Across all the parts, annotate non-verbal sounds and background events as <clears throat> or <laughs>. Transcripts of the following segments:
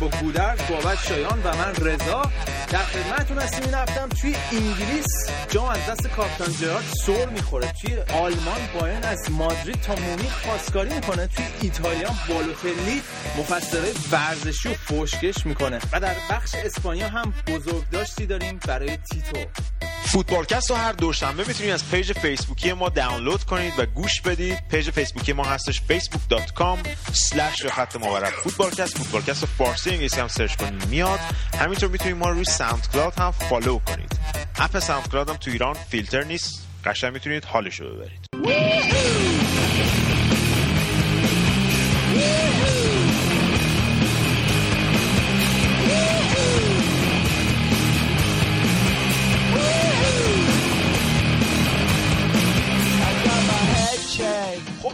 با گودرز بابت شایان و من رضا. در خدمتتون هستیم. این هفتم توی انگلیس جام از دست کاپتان جرارد سر می‌خوره. توی آلمان بایرن از مادرید تا مونیخ خواستگاری می‌کنه. توی ایتالیا بالوتلی مفسرهای ورزشی و فوشکش می‌کنه. و در بخش اسپانیا هم بزرگداشتی داریم برای تیتو. فوتبالکست رو هر دوشنبه می‌تونید از page فیسبوکی ما دانلود کنید و گوش بدید. page فیسبوکی ما هستش facebook.com slash خط مورب فوتبالکست. فوتبالکست رو فارسی انگلیسی هم سرچ کنید میاد. همینطور می‌تونید ما روی SoundCloud هم follow کنید. app SoundCloud هم تو ایران فیلتر نیست. قشنگ می‌تونید حالش رو ببرید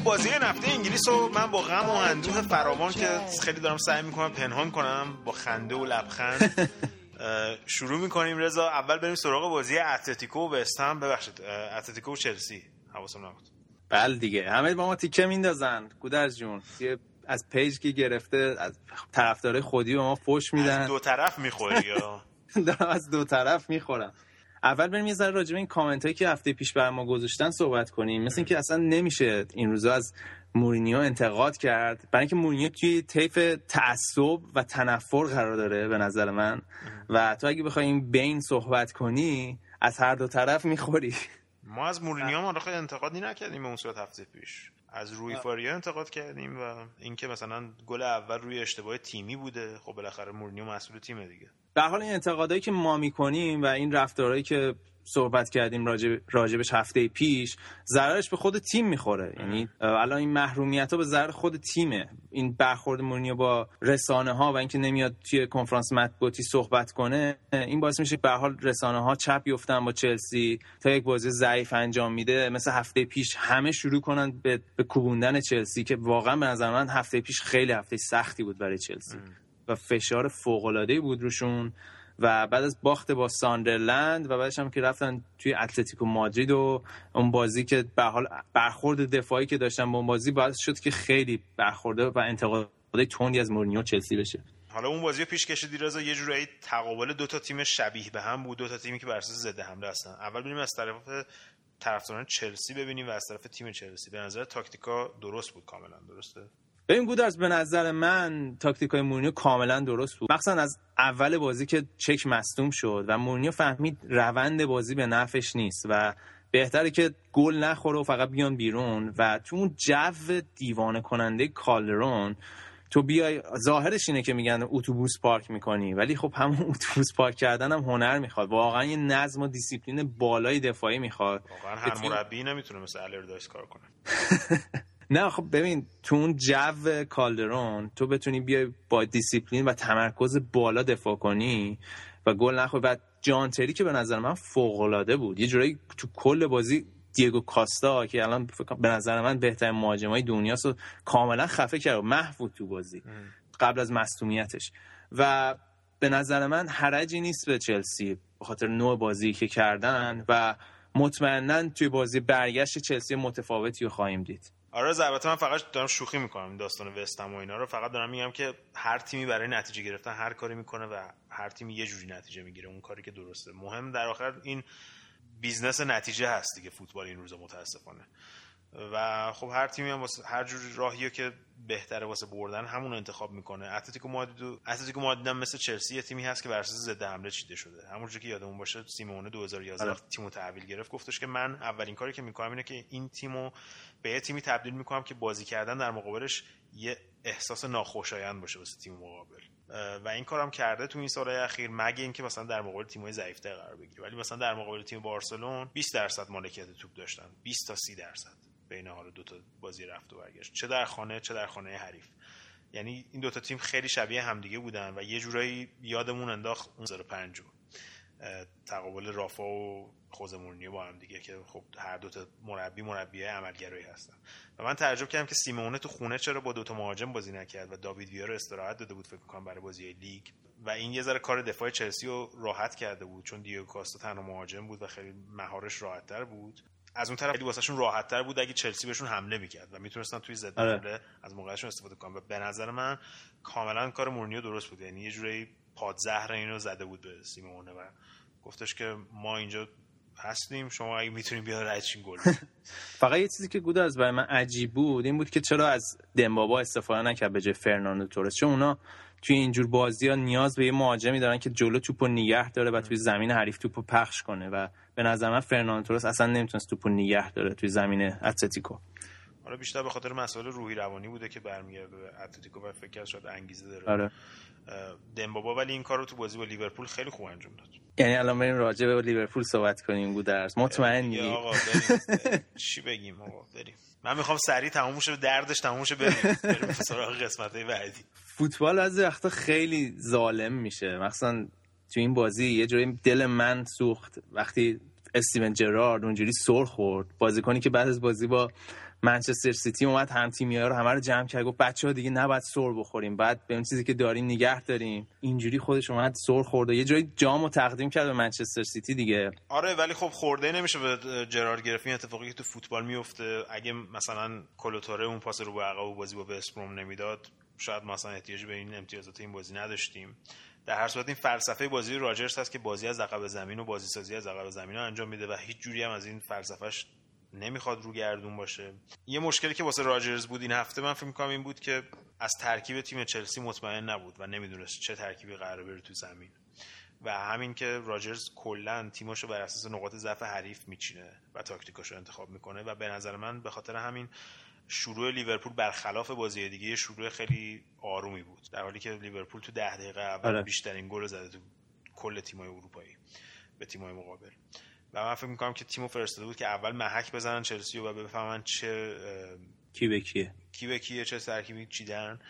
بازی هفته انگلیس رو من با غم و اندوه فراوان که خیلی دارم سعی می‌کنم پنهان کنم با خنده و لبخند <laughs> شروع می‌کنیم. رضا اول بریم سراغ بازی اتلتیکو و وستهم ببخشید اتلتیکو و چلسی. حواسم نبود. بله دیگه. همه با ما تیکه میندازن. گودرز جون از page که گرفته از طرفدار خودی به ما فوش میدن. <laughs> از دو طرف می‌خوری یا؟ از دو طرف می‌خورم. اول بریم یه ذره راجع به این کامنت هایی که هفته پیش بر ما گذاشتن صحبت کنیم. مثل اینکه اصلا نمیشه این روزا از مورینیو انتقاد کرد. برای اینکه مورینیو توی طیف تعصب و تنفر قرار داره به نظر من. و تو اگه بخوای این بین صحبت کنی از هر دو طرف می‌خوری. ما از مورینیو ما انتقادی نکردیم به اون صورت هفته پیش. از روی فاریا انتقاد کردیم و اینکه مثلا گل اول روی اشتباه تیمی بوده. خب بالاخره مورینیو مسئول تیم دیگه. به حال این انتقادایی که ما می‌کنیم و این رفتارهایی که صحبت کردیم راجب راجبش هفته پیش ضررش به خود تیم می‌خوره. یعنی الان این محرومیت ها به ضرر خود تیمه. این برخورد مورینیو با رسانه ها و اینکه نمیاد توی کنفرانس مطبوعاتی صحبت کنه این باعث میشه به حال رسانه ها چپ بیفتن با چلسی تا یک بازی ضعیف انجام میده. مثل هفته پیش همه شروع کنن به, به کوبوندن چلسی که واقعا به نظر من هفته پیش خیلی هفته سختی بود برای چلسی. و فشار فوق العاده بود روشون و بعد از باخت با ساندرلند و بعدش هم که رفتن توی اتلتیکو مادرید و اون بازی که به حال برخورد دفاعی که داشتن با اون بازی باعث شد که خیلی برخورده و انتقادهای تندی از مورینیو چلسی بشه. حالا اون بازی پیش کشیدی رضا یه جورایی تقابل دو تا تیم شبیه به هم بود دو تا تیمی که بر اساس ضد حمله هستن. اول ببینیم از طرف طرفداران چلسی ببینیم و از طرف تیم چلسی. به نظر تاکتیکا درست بود کاملا درسته؟ ببین گودرز به نظر من تاکتیکای مورینیو کاملا درست بود. مخصوصا از اول بازی که چک مصدوم شد و مورینیو فهمید روند بازی به نفعش نیست و بهتره که گل نخوره و فقط بیان بیرون و تو اون جو دیوانه کننده کالدرون تو بیای ظاهرش اینه که میگن اتوبوس پارک می‌کنی ولی خب همون <laughs> اتوبوس پارک کردن هم هنر می‌خواد. واقعا یه نظم و دیسیپلین بالای دفاعی می‌خواد. واقعا هر مربی نمی‌تونه مثل الاردایس کار کنه. <laughs> نه خب ببین تو اون جو کالدرون تو بتونی بیای با دیسیپلین و تمرکز بالا دفاع کنی و گل نخوری و جانتری که به نظر من فوق العاده بود. یه جورایی تو کل بازی دیگو کاستا که الان به نظر من بهترین مهاجمای دنیاست و کاملا خفه کرد و محو تو بازی قبل از مصونیتش و به نظر من حرجی نیست به چلسی به خاطر نوع بازی که کردن و مطمئنا توی بازی برگشت چلسی متفاوتی رو خواهیم دید. آره البته من فقط دارم شوخی می‌کنم داستان وستم و اینا رو. فقط دارم میگم که هر تیمی برای نتیجه گرفتن هر کاری می‌کنه و هر تیمی یه جوری نتیجه می‌گیره. اون کاری که درسته. مهم در آخر این business نتیجه هست دیگه فوتبال این روزا متاسفانه. و خب هر تیمی هم واسه هر جور راهیه که بهتره واسه بردن همون انتخاب می‌کنه. اتلتیکو مادرید اتلتیکو مادرید مثل چلسی یه تیمی هست که بر اساس ضد حمله چیده شده. همونجوری که یادمون باشه سیمونه 2011 آره. تیمو تحویل گرفت. گفتش که من اولین کاری که می‌کنم اینه که این تیمو به یه تیمی تبدیل می‌کنم که بازی کردن در مقابلش یه احساس ناخوشایند باشه واسه تیم مقابل. و این کارم کرده تو این سالهای اخیر مگه اینکه مثلا در مقابل تیم‌های ضعیف‌تر قرار بگیره. ولی مثلا در مقابل تیم بارسلون 20 درصد مالکیت توپ داشتن. 20 تا 30 درصد. بین حال دو تا بازی رفت و برگشت. چه در خانه چه در خانه حریف. یعنی این دوتا تیم خیلی شبیه همدیگه بودن و یه جورایی یادمون انداخت اون 05 تقابل رافا و خوزه مورینیو با هم دیگه که خب هر دو تا مربی مربی عملگرایی هستن. و من تعجب کردم که سیمونه تو خونه چرا با دو تا مهاجم بازی نکرد و داوید ویا رو استراحت داده بود فکر کنم برای بازی لیگ. و این یه ذره کار دفاع چلسی رو راحت کرده بود چون دیگو کاستا تنها مهاجم بود و خیلی مهارش راحتتر بود. از اون طرف خیلی واسهشون راحت تر بود اگه چلسی بهشون حمله می‌کرد و می‌تونستن توی ضد آره. حمله از موقعشون استفاده کنن. و به نظر من کاملا کار مورینیو درست بود. یعنی یه جوری پادزهر اینو زده بود به سیمونه و گفتش که ما اینجا هستیم شما اگه می‌تونیم بیاد رایچین گل. <laughs> فقط یه چیزی که گودرز برای من عجیب بود این بود که چرا از دمبابا استفاده نکرد به جای فرناندو تورس؟ چون اونا توی اینجور بازی ها نیاز به یه مهاجمی دارن که جلو توپو نگه داره و توی زمین حریف توپو پخش کنه و به نظر من فرناندو تورس اصلا نمی‌تونست توپو نگه داره توی زمین اتلتیکو. حالا بیشتر به خاطر مسائل روحی روانی بوده که برمیگرده به اتلتیکو و فکر شاید انگیزه داره. آره. دمبابا ولی این کار رو تو بازی با لیورپول خیلی خوب انجام داد. یعنی الان بریم راجع به لیورپول صحبت کنیم گودرز. مطمئنی؟ آقا بریم. چی بگیم آقا؟ بریم. من می‌خوام سریع تموم شه دردش تموم شه بریم بریم سراغ قسمت بعدی. فوتبال از وقتا خیلی ظالم میشه. مثلا تو این بازی یه جوری دل من سوخت. وقتی استیون جرارد اونجوری سر خورد. بازیکنی که بعد از بازی با منچستر سیتی اومد هم تیمی‌ها رو همه رو جمع کرد گفت بچه‌ها دیگه نباید سر بخوریم. بعد به اون چیزی که داریم نگه داریم. اینجوری خودش اومد سر خورد و یه جای جامو تقدیم کرد به منچستر سیتی دیگه. آره ولی خب خورده نمیشه به جرارد گرفت. این اتفاقی که تو فوتبال میفته اگه مثلا کلوتوره اون پاس رو به عقب و بازی با وستبروم نمی‌داد شاید مثلا احتیاج به این امتیازات این بازی نداشتیم. در هر صورت این فلسفه بازی راجرز هست که بازی از عقب زمین و بازی سازی از عقب زمین رو انجام میده و هیچ جوری هم از این فلسفهش نمی‌خواد رو گردون باشه. یه مشکلی که واسه راجرز بود این هفته من فکر می‌کنم این بود که از ترکیب تیم چلسی مطمئن نبود و نمی‌دونست چه ترکیبی قرار بره تو زمین. و همین که راجرز کلا تیماشو بر اساس نقاط ضعف حریف میچینه و تاکتیکاشو انتخاب می‌کنه و به نظر من به خاطر همین شروع لیورپول برخلاف بازی دیگه شروع خیلی آرومی بود. در حالی که لیورپول تو ده دقیقه اول آره. بیشترین گل زده تو کل تیمای اروپایی به تیمای مقابل. و من فکر می‌کنم که تیمو فرستاده بود که اول محک بزنن چلسی و بفهمن چه کی به کیه. کی به کیه چه ترکیبی چیدن.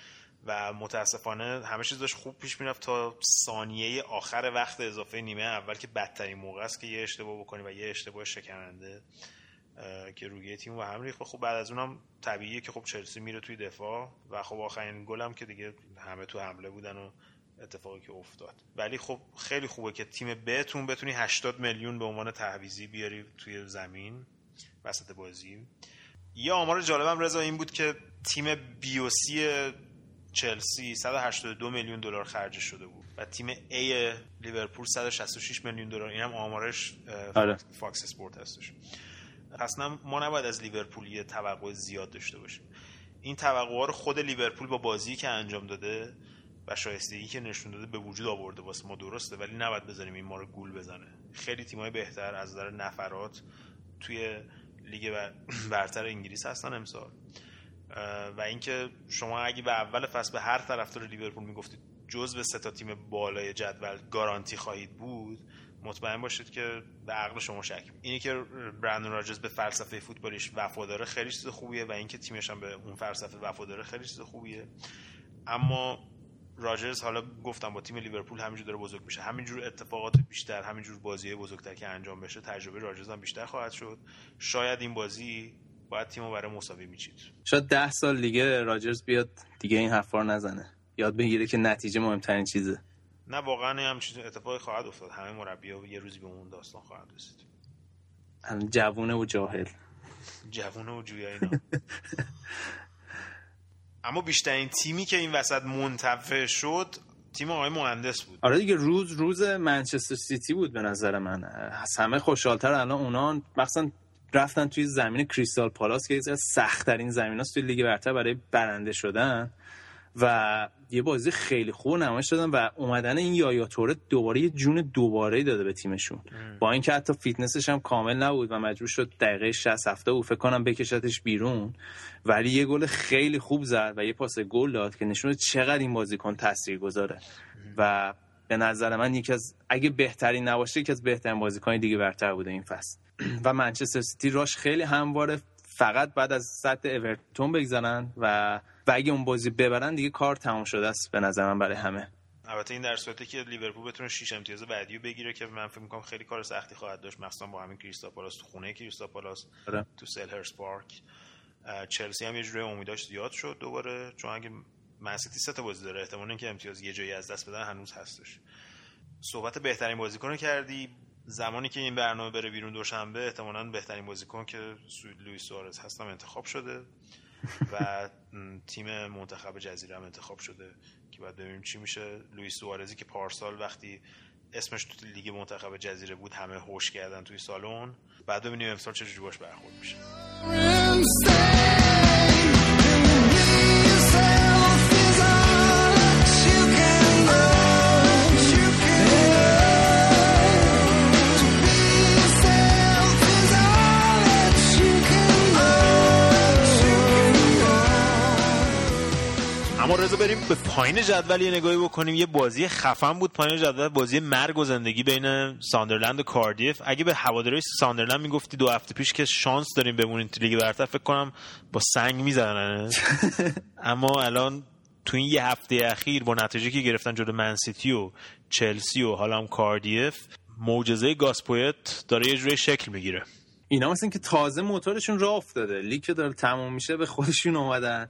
و متاسفانه همه چیز داشت خوب پیش می‌رفت تا ثانیه آخر وقت اضافه نیمه اول که بدترین موقع است که یه اشتباه بکنی و یه اشتباه شکننده که روی تیم و هم ریخت. خب بعد از اونم طبیعیه که خب چلسی میره توی دفاع و خب آخرین گلم که دیگه همه تو حمله بودن و اتفاقی که افتاد. ولی خب خیلی خوبه که تیم بهتون بتونی 80 میلیون به عنوان تعویضی بیاری توی زمین وسط بازی. یه آمار جالبم رضا این بود که تیم B و C چلسی 182 میلیون دلار خرج شده بود و تیم A لیورپول 166 میلیون دلار. اینم آمارش آره. Fox Sport هستش. پس ما نباید از لیورپول یه توقع زیاد داشته باشیم. این توقع رو خود لیورپول با بازی که انجام داده شایستگی که نشون داده به وجود آورده واسه ما درسته ولی نباید بذاریم این ما رو گول بزنه. خیلی تیمای بهتر از نظر نفرات توی لیگ <clears throat> برتر انگلیس هستن امسال. و اینکه شما اگه به اول فصل به هر طرفدار لیورپول می‌گفتید جز به سه تا تیم بالای جدول گارانتی خواهید بود مطمئن باشید که به عقل شما شک. اینی که برندون راجرز به فلسفه فوتبالیش وفاداره خیلی چیز خوبیه و اینکه تیمش هم به اون فلسفه وفاداره خیلی چیز خوبیه. اما راجرز حالا گفتم با تیم لیورپول همینجور داره بزرگ میشه. همینجور اتفاقات بیشتر همینجور بازی بزرگتر که انجام بشه تجربه راجرز هم بیشتر خواهد شد. شاید این بازی باید تیمو برای مساوی میچید. شاید ده سال دیگه راجرز بیاد دیگه این حرفا نزنه. یاد بگیره که نتیجه مهمترین چیزه. نه واقعا هم چیز اتفاقی خواهد افتاد. همه مربی‌ها یه روزی به اون داستان خواهد رسید. جوونه و جاهل. جوونه و جویا اینا <laughs> اما بیشترین تیمی که این وسط منتفع شد تیم آقای مهندس بود. آره دیگه روز روز منچستر سیتی بود به نظر من. همه خوشحالتر الان اونا مثلا رفتن توی زمین کریستال پالاس که از سختترین زمین هاست توی لیگ برتر برای برنده شدن. و یه بازی خیلی خوب نمایش دادن و اومدن این یایا توره دوباره یه جون دوباره داده به تیمشون. با اینکه حتی فیتنسش هم کامل نبود و مجبور شد دقیقه 60 هفتاد فکر کنم بکشتش بیرون ولی یه گل خیلی خوب زد و یه پاس گل داد که نشون چقدر این بازیکن گذاره و به نظر من یکی از اگه بهترین نباشه یکی از بهترین بازیکن لیگ برتر بوده این فصل. <clears throat> و منچستر سیتی راهش خیلی همواره فقط باید از سد اورتون بگذرن و و اگه اون بازی ببرن دیگه کار تمام شده است به نظر من برای همه. البته این در صورتی که لیورپول بتونه 6 امتیاز بعدی رو بگیره که من فکر می‌کنم خیلی کار سختی خواهد داشت. مخصوصا با همین کریستال پالاس تو خونه کریستال پالاس آره. تو سلهرس پارک. چلسی هم یه جوری امیداش زیاد شد دوباره چون اگه منسیتی سه تا بازی داره احتمال اینکه امتیاز یه جایی از دست بدن هنوز هستش. صحبت بهترین بازیکن کردی. زمانی که این برنامه بره بیرون دوشنبه احتمالا بهترین بازیکن که لوئیس سوارز هستم انتخاب شده. و تیم منتخب جزیره هم انتخاب شده که باید ببینیم چی میشه. لوئیس سوارزی که پارسال وقتی اسمش تو لیگ منتخب جزیره بود همه هوش کردن توی سالن. بعد ببینیم امسال چه باش برخورد میشه. رضا بریم به پایین جدول یه نگاهی بکنیم. یه بازی خفن بود. پایین جدول بازی مرگ و زندگی بین ساندرلند و کاردیف. اگه به هواداری ساندرلند می‌گفتی دو هفته پیش که شانس داریم بمونیم تو لیگ برتر فکر کنم با سنگ می‌زنن. <laughs> اما الان تو این یه هفته اخیر با نتیجه که گرفتن جلو منسیتی و چلسی و حالا هم کاردیف معجزه گاس پویت داره یه جوری شکل می‌گیره. اینا مثل که تازه موتورشون راه افتاده. لیگ که داره تموم میشه به خودشون اومدن.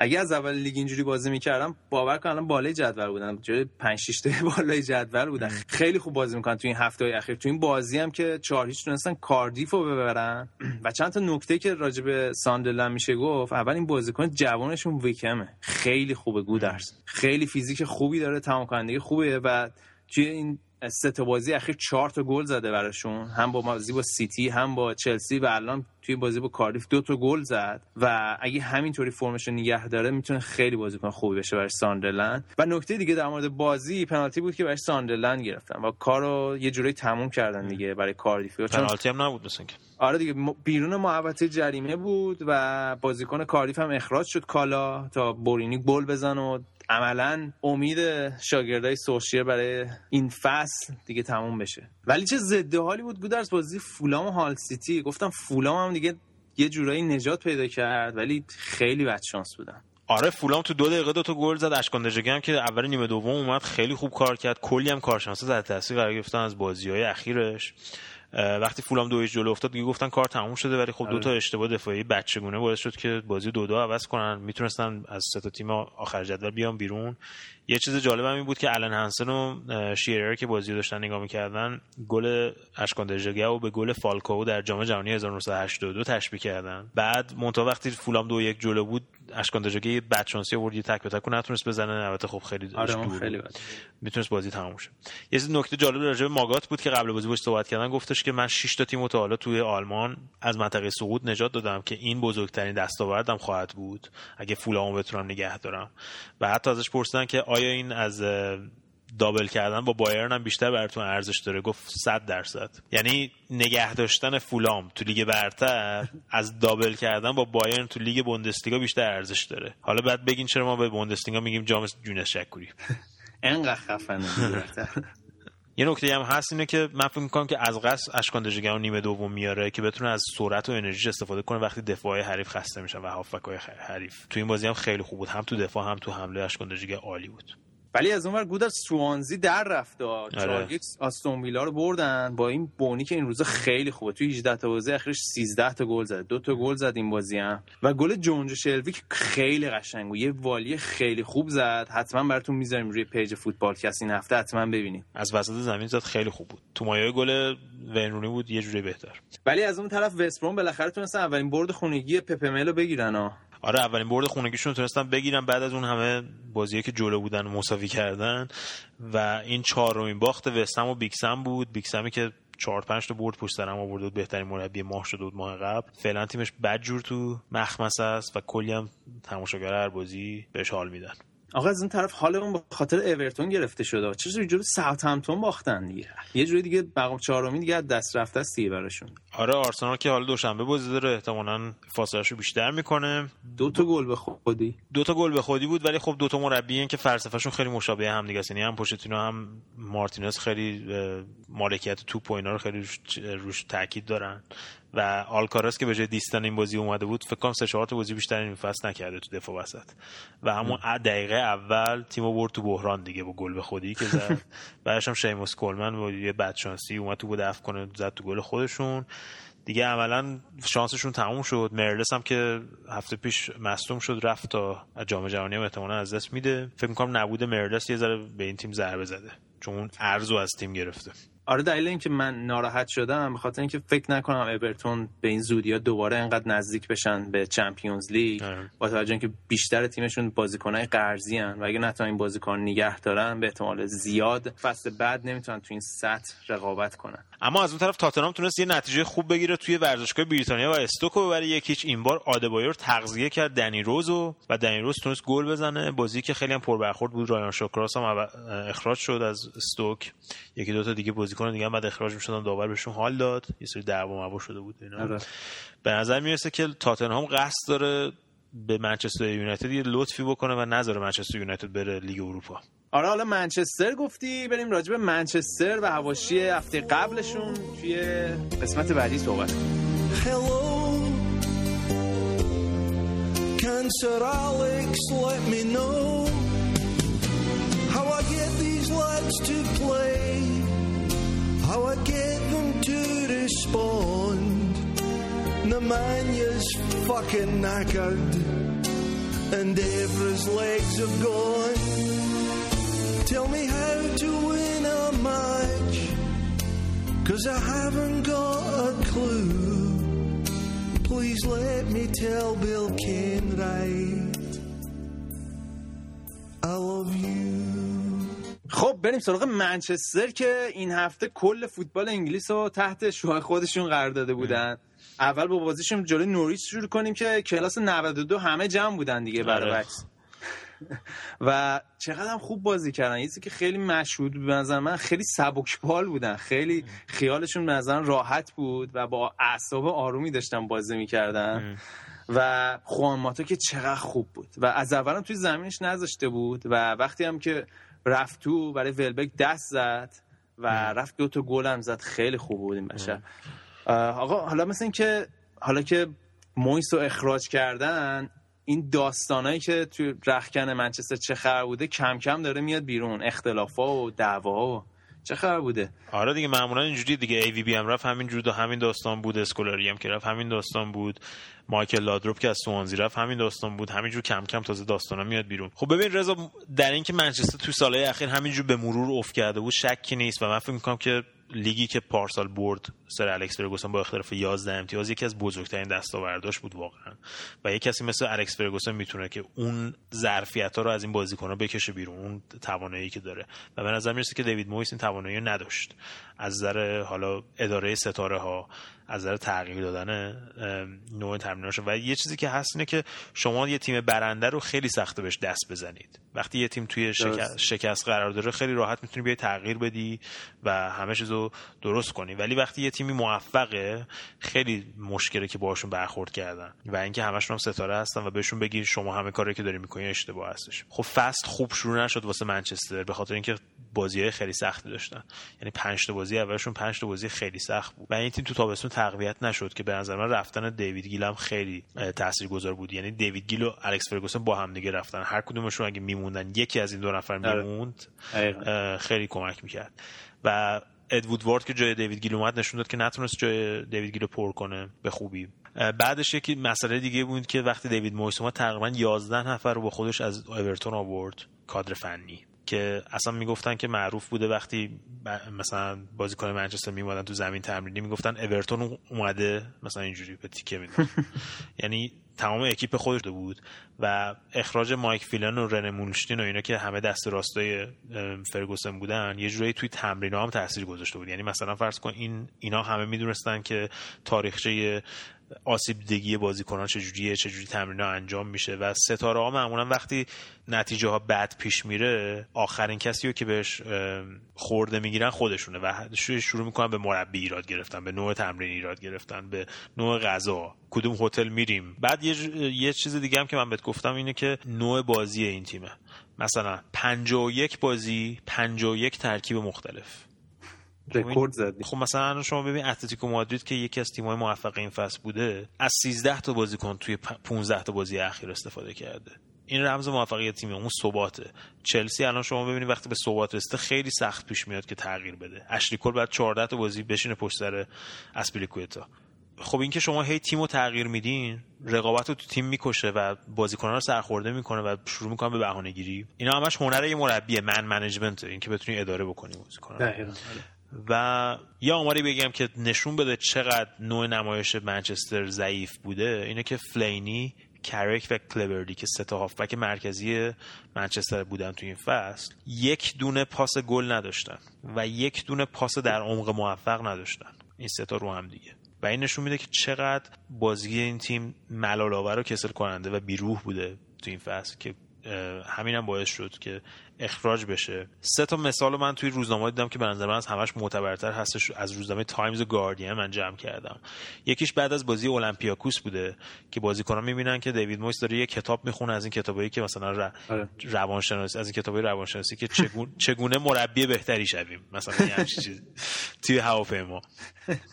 اگه از اول لیگ اینجوری بازی می‌کردن باور کن الان بالای جدول بودن جای 5 6 تا <laughs> بالای جدول بودن خیلی خوب بازی می‌کنن تو این هفته های اخیر. تو این بازی هم که 4 هیچ تونستن کاردیف رو ببرن. <clears throat> و چند تا نکته که راجع به ساندرلند میشه گفت اول این بازیکن جوانشون ویکمه. خیلی خوبه گودرز. خیلی فیزیک خوبی داره تمام کنندگی خوبه. و توی این سه تا بازی اخیر چهار تا گل زده براشون. هم با بازی با سیتی هم با چلسی و الان توی بازی با کاردیف دو تا گل زد. و اگه همینطوری فرمش رو نگه داره می‌تونه خیلی بازیکن خوبی بشه برای ساندرلند. و نکته دیگه در مورد بازی پنالتی بود که برای ساندرلند گرفتن. و کارو یه جوری تموم کردن دیگه برای کاردیف. پنالتی هم نبود مثلا آره دیگه بیرون محوطه جریمه بود و بازیکن کاردیف هم اخراج شد کالا تا بورینی گل بزن و عملا امید شاگردای سوشیر برای این فصل دیگه تموم بشه. ولی چه ضد حالی بود گودرز بازی فولام و هال سیتی. گفتم فولام هم دیگه یه جورایی نجات پیدا کرد ولی خیلی بد شانس بودن. آره فولام تو دو دقیقه دو تا گل زد. اشکان هم که اول نیمه دوم اومد خیلی خوب کار کرد. کلی هم کارشناسا در تاثیر قرار گرفتن از بازی های اخیرش. وقتی فولام دو جلو افتاد دیگه گفتن کار تموم شده ولی خب دو تا آره. اشتباه دفاعی بچگونه باعث شد که بازی دو دو عوض کنن. می‌تونستن از سه تا تیم آخر جدول بیان بیرون. یه چیز جالب هم این بود که الان هنسن و شیرر که بازی داشتن نگاه می‌کردن گل اشکان و به گل فالکاو در جام جهانی 1982 تشبیه کردن. بعد مونتا وقتی فولام دو یک جلو بود اشکان دژگه بد شانسی آورد یه تک به تک نتونست بزنه. البته خب خیلی آره خیلی می‌تونست بازی تموم شه. یه نکته جالب راجع به ماگات بود که قبل بازی باش صحبت کردن گفتش که من 6 تا تیم تا حالا توی آلمان از منطقه سقوط نجات دادم که این بزرگترین دستاوردم خواهد بود. اگه فولامو بتونم نگه دارم. و حتی ازش پرسیدن که آیا این از دابل کردن با بایرن هم بیشتر براتون ارزش داره. گفت 100 درصد. یعنی نگه داشتن فولام تو لیگ برتر از دابل کردن با بایرن تو لیگ بوندسلیگا بیشتر ارزش داره. حالا بعد بگین چرا ما به بوندسلیگا میگیم جام جونس شکوری. <laughs> انقدر خفنه یه نکته هم هست اینه که من فکر می‌کنم که از قصد اشکان دژاگه رو نیمه دوم میاره که بتونه از سرعت و انرژی استفاده کنه وقتی دفاع حریف خسته میشن و هافبک های حریف. تو این بازی هم خیلی خوب بود. هم تو دفاع هم تو حمله اشکان عالی بود. ولی از اونور گودرز سوانزی در رفت آره. آستون ویلا رو بردن با این بونی که این روزا خیلی خوبه. توی 18 تا بازی اخرش 13 تا گل زد دو تا گل زد این بازی هم. و گل جونجو شلوی خیلی قشنگ بود. یه والی خیلی خوب زد. حتما براتون می‌ذاریم روی page فوتبال کست این هفته حتما ببینید. از وسط زمین زد خیلی خوب بود. تو مایه گل ونرونی بود یه جوری بهتر. ولی از اون طرف وستبروم بالاخره تونستن اولین برد خونگی پپملو بگیرن ها. آره اولین برد خونگیشون تونستن بگیرن بعد از اون همه بازی که جلو بودن و مساوی کردن. و این چهارمین باخت وستم و بیکسم بود. بیکسمی که چهار پنج تا برد پشت سر هم آورده بهترین مربی ماه شده بود ماه قبل. فعلا تیمش بد جور تو مخمسه است و کلی هم تماشاگر هر بازی بهش حال میدن. آقا از اون طرف حالمون به خاطر اورتون گرفته شده. چه جوری همتون باختن دیگه؟ یه جوری دیگه مقام چهارمی دیگه دست رفته است دیگه براشون. آره آرسنال که حالا دوشنبه بازی داره. احتمالاً فاصله‌شو بیشتر می‌کنه. دو تا گل به خودی. دو تا گل به خودی بود ولی خب دو تا مربی که فلسفه‌شون خیلی مشابه هم دیگه است. یعنی هم پوشتینو هم مارتینز خیلی مالکیت توپ و اینا رو خیلی روش تاکید دارن. و آلکارس که به جای دیستن این بازی اومده بود فکر کنم سه چهار تا بازی بیشتر این فصل نکرده تو دفاع وسط. و همون دقیقه اول تیمو برد تو بحران دیگه با گل به خودی که زد. <laughs> بعدش هم شیموس کولمن با یه بدشانسی اومد تو بود دفع کنه زد تو گل خودشون. دیگه عملا شانسشون تموم شد. مرلس هم که هفته پیش مصدوم شد رفت تا جام جهانی هم احتمالاً از دست میده. فکر می‌کنم نبود مرلس یه ذره به این تیم ضربه زده چون ارزو از تیم گرفته. آره دلیل اینکه من ناراحت شدم به خاطر اینکه فکر نکنم اورتون به این زودی ها دوباره انقدر نزدیک بشن به چمپیونز لیگ آره. با توجه اینکه بیشتر تیمشون بازیکنهای قرضی ان و اگه نتونن این بازیکن نگه دارن به احتمال زیاد فصل بعد نمی‌تونن تو این سطح رقابت کنن. اما از اون طرف تاتنهام تونست یه نتیجه خوب بگیره توی ورزشگاه بریتانیا و استوکو ببره. یکیچ این بار آدبایر تغذیه کرد دنی روزو و دنی روز تونست گل بزنه. بازی که خیلی هم پربرخورد بود. رایان شوکراس هم اخراج شد از استوک. یکی دو تا دیگه بازیکن دیگه هم بعد اخراج می‌شدن داور بهشون حال داد. یه سری دعوا موا شده بود اینا. آره. به نظر می‌رسه که تاتنهام قصد داره به منچستر یونایتد یه لطفی بکنه و نذاره منچستر یونایتد بره لیگ اروپا. آره حالا منچستر گفتی. بریم راجع به منچستر و حواشی هفته قبلشون توی قسمت بعدی صحبت کنیم. How I get them to respond. The man is fucking knackered, and Evra's legs have gone. Tell me how to win a match, cause I haven't got a clue. Please let me tell Bill Kenwright, I love you. خب بریم سراغ منچستر که این هفته کل فوتبال انگلیس رو تحت شوهای خودشون قرار داده بودن. اول با بازیشون جلوی نوریچ شروع کنیم که کلاس 92 همه جمع بودن دیگه برای آره. <laughs> و چقدر هم خوب بازی کردن. یه که خیلی مشهود به نظر من خیلی سبکبال بودن. خیلی خیالشون به نظر راحت بود و با اعصاب آرومی داشتن بازی می‌کردن. و خوان که چقدر خوب بود. و از اولم توی زمینش نذاشته بود و وقتی هم که رفت تو برای ولبک دست زد و رفت دو تا گل هم زد. خیلی خوب بود این بشه آقا حالا مثل این که حالا که مویس رو اخراج کردن این داستانایی که توی رخکن منچستر چه خبر بوده کم کم داره میاد بیرون. اختلافا و دعوا و چه خبر بوده؟ آره دیگه معمولا اینجوری دیگه. ای وی بی هم رفت همین جور همین داستان بود. اسکولاری هم که رفت همین داستان بود. مایکل لادروپ که از سوانزی رفت همین داستان بود. همینجور کم کم تازه داستانا میاد بیرون. خب ببین رضا در اینکه منچستر تو سالهای اخیر همینجور به مرور افت کرده بود شکی نیست و من فکر می‌کنم که لیگی که پارسال برد سر الکس فرگوسن با اختلاف 11 امتیاز یکی از بزرگترین دستاورداش بود واقعا. و یه کسی مثل الکس فرگوسن می‌تونه که اون ظرفیت ها رو از این بازیکن ها بکشه بیرون اون توانایی که داره. و به نظر می‌رسه که دیوید مویس این توانایی رو نداشت. از نظر حالا اداره ستاره ها از نظر تغییر دادن نوع تمریناش و یه چیزی که هست اینه که شما یه تیم برنده رو خیلی سخته بهش دست بزنید. وقتی یه تیم توی شکست, قرار داره خیلی راحت می‌تونی بیای تغییر بدی و همه چیزو درست کنی. ولی وقتی یه تیمی موفقه خیلی مشکله که باشون برخورد کردن. و اینکه همشون هم ستاره هستن و بهشون بگی شما همه کاری که داری می‌کنی اشتباه هستش. خب فست خوب شروع نشد واسه منچستر به خاطر اینکه بازی خیلی سختی داشتن. یعنی 5 تا بازی اولشون 5 تا بازی خیلی سخت بود. و این تیم تو تابستون تقویت نشد که به نظر من رفتن دیوید گیل هم خیلی تاثیرگذار بود. یعنی دیوید گیل و الکس فرگوسن با هم دیگه رفتن. هر کدومشون اگه میموندن یکی از این دو نفر آره. میموند خیلی کمک می‌کرد. و ادوود وارد که جای دیوید گیل اومد نشون داد که نتونست جای دیوید گیل پر کنه به خوبی. بعدش یکی مسئله دیگه بود که وقتی دیوید مویس اومد تقریبا 11 نفر رو با خودش از اورتون آورد کادر فنی. که اصلا می‌گفتن که معروف بوده وقتی مثلا بازیکن منچستر میمادن تو زمین تمرینی می‌گفتن اورتون اومده مثلا اینجوری به تیکه میدن <laughs> یعنی تمام اکیپ خودش بود و اخراج مایک فیلن و رن مونشتین و اینا که همه دست راستای فرگوسن بودن یه جورایی توی تمرین هم تاثیر گذاشته بود. یعنی مثلا فرض کن این اینا همه می‌دونستن که تاریخچه آسیب دیدگی بازیکنان چجوریه چجوری تمرین ها انجام میشه و ستاره ها معمولا وقتی نتیجه ها بد پیش میره آخرین کسی رو که بهش خورده می‌گیرن خودشونه و شروع می‌کنن به مربی ایراد گرفتن به نوع تمرین ایراد گرفتن به نوع غذا. کدوم هتل میریم؟ بعد یه, یه چیز دیگه هم که من بهت گفتم اینه که نوع بازی این تیمه. مثلا 51 بازی 51 ترکیب مختلف. رکورد زدی. خب مثلا شما ببین اتلتیکو مادرید که یکی از تیم‌های موفق این فصل بوده از 13 تا بازیکن توی 15 تا بازی اخیر استفاده کرده. این رمز موفقیت تیم اون ثباته. چلسی الان شما ببینید وقتی به ثبات رسیده خیلی سخت پیش میاد که تغییر بده. اشلی کول بعد 14 تا بازی بشینه پشت سر آزپیلیکوئتا خب اینکه شما هی تیمو تغییر میدین رقابت رو تو تیم می‌کشه و بازیکنان رو سرخورده می‌کنه و شروع می‌کنه به بهانه گیری اینا همش هنر یه مربیه man management اینکه بتونی اداره بکنی بازیکنان و یه آماری بگم که نشون بده چقدر نوع نمایش منچستر ضعیف بوده اینه که فلینی کریک و کلورلی که سه تا هافبک مرکزی منچستر بودن تو این فصل یک دونه پاس گل نداشتن و یک دونه پاس در عمق موفق نداشتن. این سه تا رو هم دیگه. و این نشون میده که چقدر بازی این تیم ملال آور و کسل کننده و بیروح بوده تو این فصل که همین هم باعث شد که اخراج بشه. سه تا مثال من توی روزنامه دیدم که به نظر من از همش معتبرتر هستش. از روزنامه تایمز و گاردین من جمع کردم. یکیش بعد از بازی المپیاکوس بوده که بازیکنان می‌بینن که دیوید مویس داره یه کتاب می‌خونه از این کتابایی که مثلا ر... آره. روانشناسی از این کتابای روانشناسی که چگونه, <laughs> چگونه مربی بهتری شویم. مثلا یه چیز. توی هواپیما.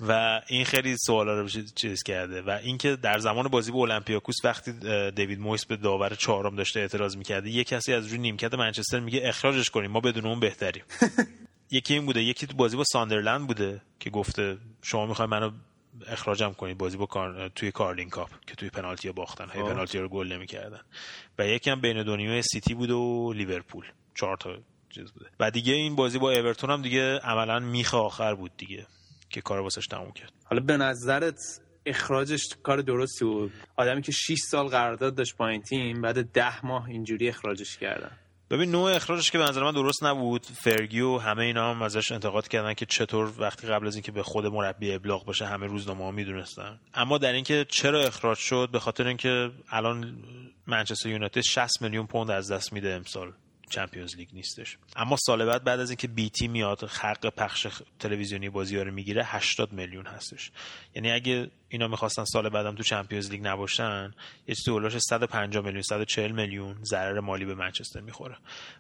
و این خیلی سوالا رو چیز کرده. و اینکه در زمان بازی با المپیاکوس وقتی دیوید مویس به داور چهارم داشته اعتراض می‌کرده یه کسی از روی نیمکت منچستر میگه اخراجش کنیم ما بدون اون بهتریم. <laughs> یکی این بوده یکی تو بازی با ساندرلند بوده که گفته شما می‌خوای منو اخراجم کنید بازی با کار... توی کارلینگ کاپ که توی پنالتی باختن. هی پنالتی رو گل نمی‌کردن. و یکی هم بین دو سیتی بود و لیورپول. چهار تا چیز بوده. و دیگه این بازی با اورتون هم دیگه عملا میخ آخر بود دیگه که کار واسش تموم کرد. حالا به نظرت اخراجش کار درستی بود؟ آدمی که 6 سال قرارداد داشت با این تیم بعد ده ماه اینجوری اخراجش کردن. ببین نوع اخراجش که به نظر من درست نبود. فرگی و همه اینا هم ازش انتقاد کردن که چطور وقتی قبل از اینکه به خود مربی ابلاغ بشه همه روزنامه ها می‌دونستن. اما در اینکه چرا اخراج شد به خاطر اینکه الان منچستر یونایتد 60 میلیون پوند از دست میده امسال. چمپیونز لیگ نیستش. اما سال بعد بعد از اینکه بیتی میاد حق پخش تلویزیونی بازی ها رو می‌گیره 80 میلیون هستش. یعنی اگه اینا می‌خواستن سال بعدم تو چمپیونز لیگ نباشن یه چیزی اولش 150 میلیون 140 میلیون ضرر مالی به منچستر می‌خوره.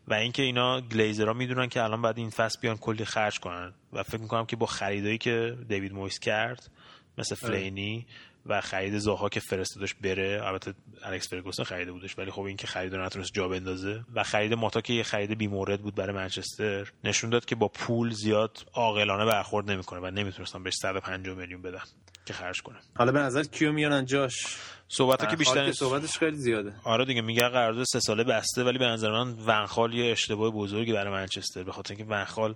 و اینکه اینا گلیزرها می‌دونن که الان بعد این فصل بیان کلی خرج کنن. و فکر می‌کنم که با خریدایی که دیوید مویس کرد مثل آره. فلینی و خرید زاها که فرستادش بره. البته الکس فرگوسن خریده بودش ولی خب این که خرید نتونست جا بندازه. و خرید ماتا که یه خرید بیمورد بود برای منچستر نشون داد که با پول زیاد عاقلانه برخورد نمی‌کنه و نمی‌تونستن بهش 150 میلیون بدن که خرج کنه. حالا به نظر کیو میارن جاش؟ صحبت که بیشتر صحبتش خیلی زیاده. آره دیگه میگه قرارداد سه ساله بسته ولی به نظر من ونخال یه اشتباه بزرگی برای منچستر به خاطر اینکه ونخال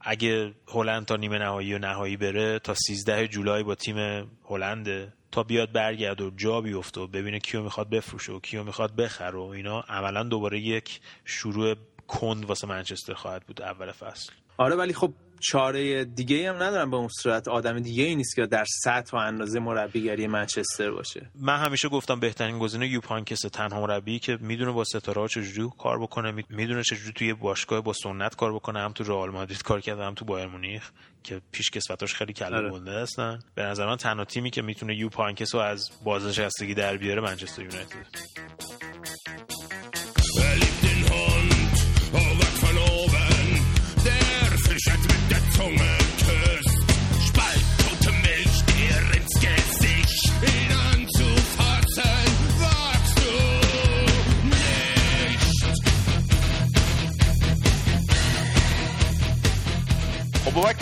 اگه هلند تا نیمه نهایی و نهایی بره تا 13 جولای با تیم هلند تا بیاد برگرد و جا بیفته و ببینه کیو می‌خواد بفروشه و کیو می‌خواد بخره و اینا عملا دوباره یک شروع کند واسه منچستر خواهد بود اول فصل. آره ولی خب چاره دیگه هم ندارم به اون صورت. آدم دیگه ای نیست که در سطح و اندازه مربیگری منچستر باشه. من همیشه گفتم بهترین گزینه یوپ هاینکس تنها مربی که می‌دونه با ستاره ها چجوری کار بکنه می‌دونه چجوری توی باشگاه با سنت کار بکنه. هم تو رئال مادرید کار کرده هم تو بایر مونیخ که پیش کسوتاش خیلی کله آره. گنده هستن. به نظر من تنها تیمی که می‌تونه یوپانکس رو از بازنشستگی در بیاره منچستر یونایتد.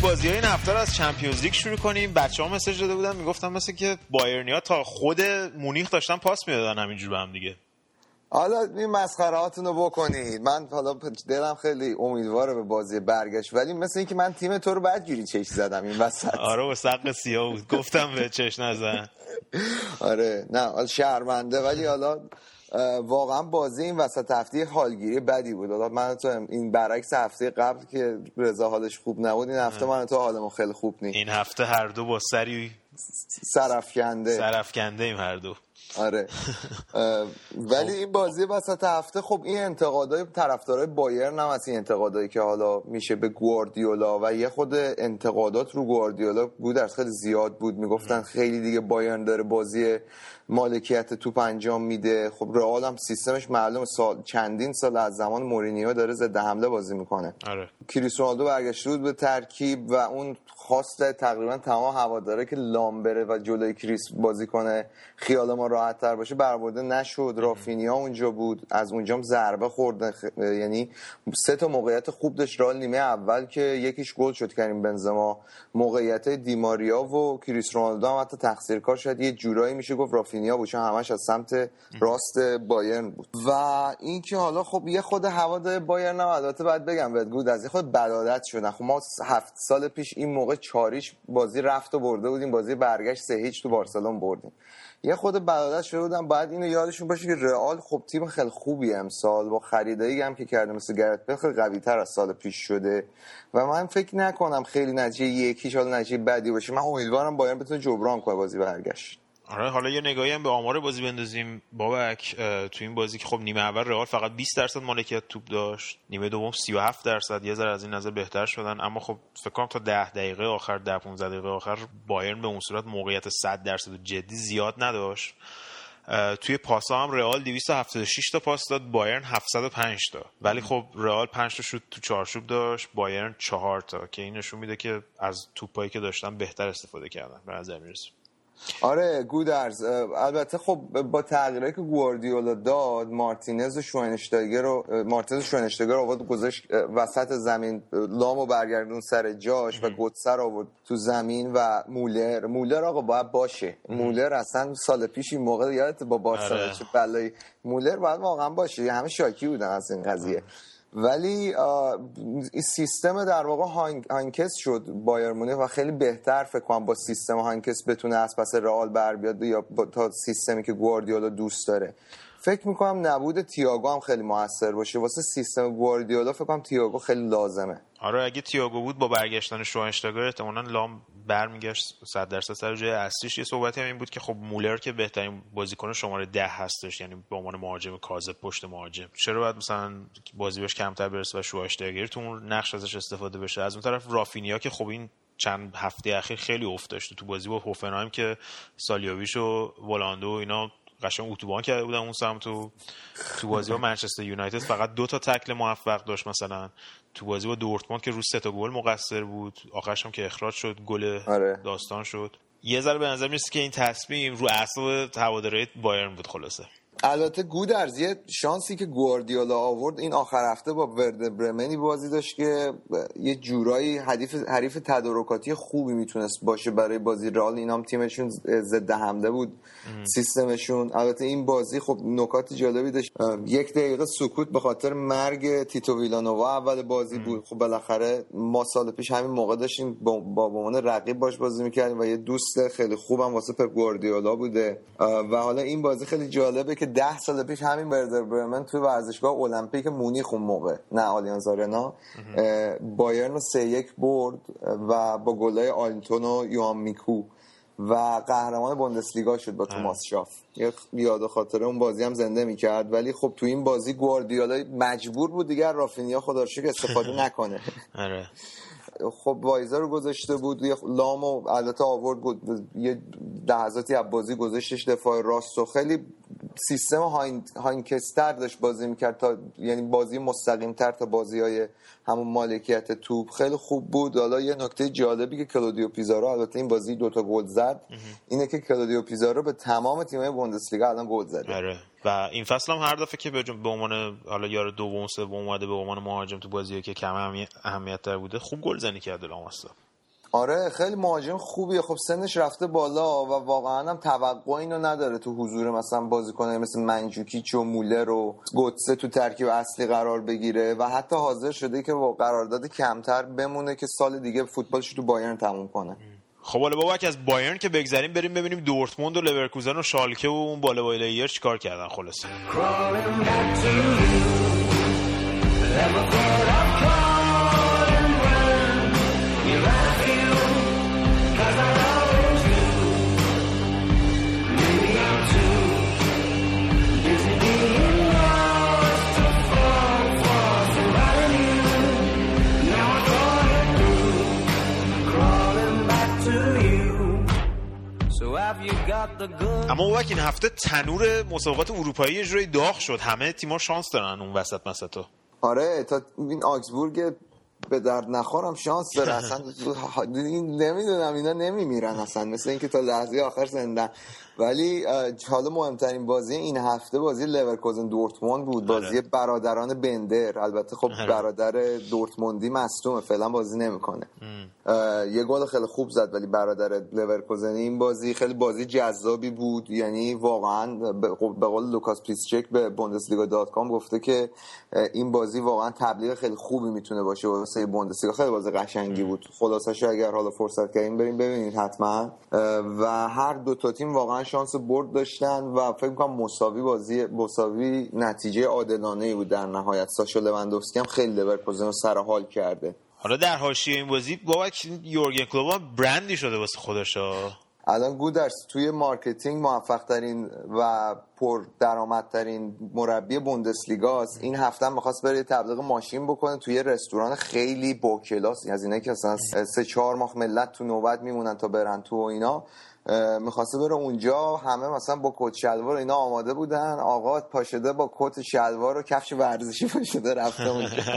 بازی های این هفته از چمپیونز لیگ شروع کنیم. بچه ها مسج داده بودن می‌گفتم مثل که بایرنیا تا خود مونیخ داشتن پاس می‌دادن همینجور به هم دیگه. حالا این مسخرهاتون رو بکنید. من حالا دلم خیلی امیدواره به بازی برگشت ولی مثل اینکه من تیم تو رو بدجوری چش زدم این وسط. آره و سق سیاه بود. گفتم به چش نزن. آره نه شرمنده ولی حالا واقعا بازی این وسط هفته حالگیری بدی بود. حالا من تو این برعکس هفته قبل که رضا حالش خوب نبود این هفته من تو حالمون خیلی خوب نیست این هفته هر دو با سری سرفکنده سرفکنده ایم هر دو. آره. ولی این بازی وسط هفته خب این انتقادای طرفدارای بایرن هم از این انتقادایی که حالا میشه به گواردیولا و یه خود انتقادات رو گواردیولا بود از خیلی زیاد بود. می‌گفتن خیلی دیگه بایرن داره بازی مالکیت توپ انجام میده. خب رئال هم سیستمش معلوم سال چندین سال از زمان مورینیو داره ضد حمله بازی می‌کنه. آره. کریس رونالدو برگشته بود به ترکیب و اون خواست تقریبا تمام هواداره که لام بره و جلوی کریس بازی کنه خیال ما راحت تر باشه برآورده نشد. رافینیا اونجا بود. از اونجا ضربه خورد یعنی سه تا موقعیت خوب داشت رال نیمه اول که یکیش گل شد. کریم بنزما موقعیت دیماریا و کریس رونالدو هم حتی تقصیر کار شد. یه جورایی میشه گفت رافینیا بود چون همش از سمت راست بایرن بود. و اینکه حالا خب یه خود هوادار بایرن هم البته باید بگم گود از خود بدادت شدن خب ما هفت سال پیش این موقع چاریش بازی رفت و برده بودیم. بازی برگشت سه هیچ تو بارسلون بردیم. یه خود برادر شده بودم باید اینو یادشون باشه که رئال خب تیم خیلی خوبی امسال. با خریدایی هم که کرده مثل گرت خیلی قوی تر از سال پیش شده. و من فکر نکنم خیلی نتیجه یکیش حالا نتیجه بدی باشه. من امیدوارم باید بتونه جبران کنه بازی برگشت. آره حالا یه نگاهی هم به آمار بازی بندازیم. بابک تو این بازی که خب نیمه اول رئال فقط 20 درصد مالکیت توپ داشت. نیمه دوم 37 درصد. یه ذره از این نظر بهتر شدن. اما خب فکر کنم تا 10 دقیقه آخر 10 15 دقیقه آخر بایرن به اون صورت موقعیت 100 درصد جدی زیاد نداشت. توی پاس هم رئال 276 تا پاس داد. بایرن 705 تا. ولی خب رئال 5 تا شوت تو چارچوب داشت. بایرن 4 تا که این نشون میده که از توپایی که داشتن بهتر استفاده کردن. به نظر می‌رسه. آره گودرز البته خب با تغییرایی که گواردیولا داد مارتینز و شوینشتاگر رو مارتینز و شوینشتاگر رو آورد گذاشت وسط زمین لامو برگردون سر جاش و گوتسر آورد تو زمین و مولر. مولر آقا باید باشه. مولر اصلا سال پیش این موقع یادت با بارسلونا آره. چه بلایی. مولر باید واقعا باشه. همه شاکی بودن از این قضیه. ولی سیستم در واقع هانکس شد بایر مونیخ و خیلی بهتر فکر کنم با سیستم هانکس بتونه از پس رئال بر بیاد یا با تا سیستمی که گواردیولا دوست داره. فکر می‌کنم نبود تییاگو هم خیلی موثر باشه. واسه سیستم گواردیولا فکر کنم تییاگو خیلی لازمه. آره اگه تییاگو بود با برگشتن شوانشتاگر احتمالاً لام برمیگشت 100 درصد سر جای اصلیش. یه صحبتی هم این بود که خب مولر که بهترین بازیکن شماره ده هستش یعنی به عنوان مهاجم کاذب پشت مهاجم. چرا باید مثلا بازی بهش کمتر برسه و شوانشتاگر تو اون نقش ازش استفاده بشه؟ از اون طرف رافینیا که خب این چند هفته اخیر خیلی افت داشته تو بازی با هوفنهایم که سالیاویش و ولاندو اینا قشنگ اتوبان کرده بودن اون سمت تو تو بازی با منچستر یونایتد فقط دو تا تکل موفق داشت مثلا. تو بازی با دورتموند که رو سه تا گل مقصر بود. آخرش هم که اخراج شد گل آره. داستان شد. یه ذره به نظر می‌رسه که این تصمیم رو اعصاب هواداری بایرن بود خلاصه. البته گودرز یه شانسی که گواردیولا آورد این آخر هفته با ورد برمنی بازی داشت که یه جورایی حریف حریف تدارکاتی خوبی می‌تونست باشه برای بازی. رئال اینام تیمشون ضد حمله بود سیستمشون. البته این بازی خب نکات جالبی داشت. یک دقیقه سکوت به خاطر مرگ تیتو ویلانووا اول بازی بود. خب بالاخره ما سال پیش همین موقع داشتیم با با رقیب باش بازی می‌کردیم و یه دوست خیلی خوبم واسه پپ گواردیولا بوده. و حالا این بازی خیلی جالبه که ده سال پیش همین بردر برمن توی ورزشگاه المپیک مونیخ اون موقع نه آلیانز آرنا بایرن رو سه یک برد و با گلای آیلتون و یوهان میکو و قهرمان بوندسلیگا شد با توماس شاف. یاد خاطره اون بازی هم زنده می‌کرد ولی خب تو این بازی گواردیولا مجبور بود دیگر رافینیا خدا استفاده <laughs> نکنه. آره. خب وایزا رو گذاشته بود یه لام و البته آورد بود یه لحظاتی از بازی گذاشتش دفاع راست و خیلی سیستم هاینکستر داشت بازی می‌کرد تا یعنی بازی مستقیم تر تا بازی های همون مالکیت توپ. خیلی خوب بود. حالا یه نکته جالبی که کلودیو پیزارو البته این بازی دوتا گل زد اینه که کلودیو پیزارو به تمام تیم‌های بوندسلیگا الان گل زده. آره. و این فصل هم هر دفعه که به عنوان حالا یار دوم سوم اومده به عنوان مهاجم تو بازی که کم اهمیت تر بوده خوب گل زنی کرده لاماستا. آره خیلی مهاجم خوبیه. خب سنش رفته بالا و واقعا هم توقع اینو نداره تو حضور مثلا بازیکن مثل منجوکیچ و مولر و گوتسه تو ترکیب اصلی قرار بگیره و حتی حاضر شده که با قرارداد کمتر بمونه که سال دیگه فوتبالش تو بایرن تموم کنه. خب حالا بابا از بایرن که بگذریم بریم ببینیم دورتموند و لورکوزن و شالکه و اون بالا بایلایر چیکار کردن. خلاصه. اما او این هفته تنور مسابقات اروپایی یه جوری داغ شد. همه تیم‌ها شانس دارن اون وسط مسطا آره تا این آکسبورگ به درد نخورم شانس داره. اصلا <laughs> نمی‌دونم اینا نمیمیرن اصلا. مثل اینکه تا لحظه آخر زندن. ولی حالا مهمترین بازی این هفته بازی لورکوزن دورتموند بود. آره. بازی برادران بندر. البته خب آره. برادر دورتموندی مصدومه. فعلا بازی نمی‌کنه. یه گل خیلی خوب زد ولی برا لورکوزن. این بازی خیلی بازی جذابی بود. یعنی واقعا به به قول لوکاس پیشچک به بوندسلیگا dot com گفته که این بازی واقعا تبلیغ خیلی خوبی می‌تونه باشه واسه بوندسلیگا. خیلی بازی قشنگی بود. خلاصش اگر حالا فرصت کردیم بریم ببینید حتما. و هر دو تا تیم واقعا شانس برد داشتن و فکر کنم مساوی بازی مساوی نتیجه عادلانه ای بود در نهایت. ساشا لواندوفسکی هم خیلی لورکوزن رو سر حال کرده. حالا در حاشیه این بازی بابک یورگن کلوپ برندی شده واسه خودش ها. الان گودرز توی marketing موفق ترین و پر درآمدترین مربی بوندسلیگاست این هفته هم می‌خواست بره تبلیغ ماشین بکنه توی رستوران خیلی با کلاس. از اینه که اصلا سه چهار ماه ملت تو نوبت میمونن تا برن تو و اینا. می‌خواسته بره اونجا. همه مثلا با کت شلوار اینا آماده بودن. آقا پاشده با کت شلوار و کفش ورزشی پاشده رفته اونجا. <laughs>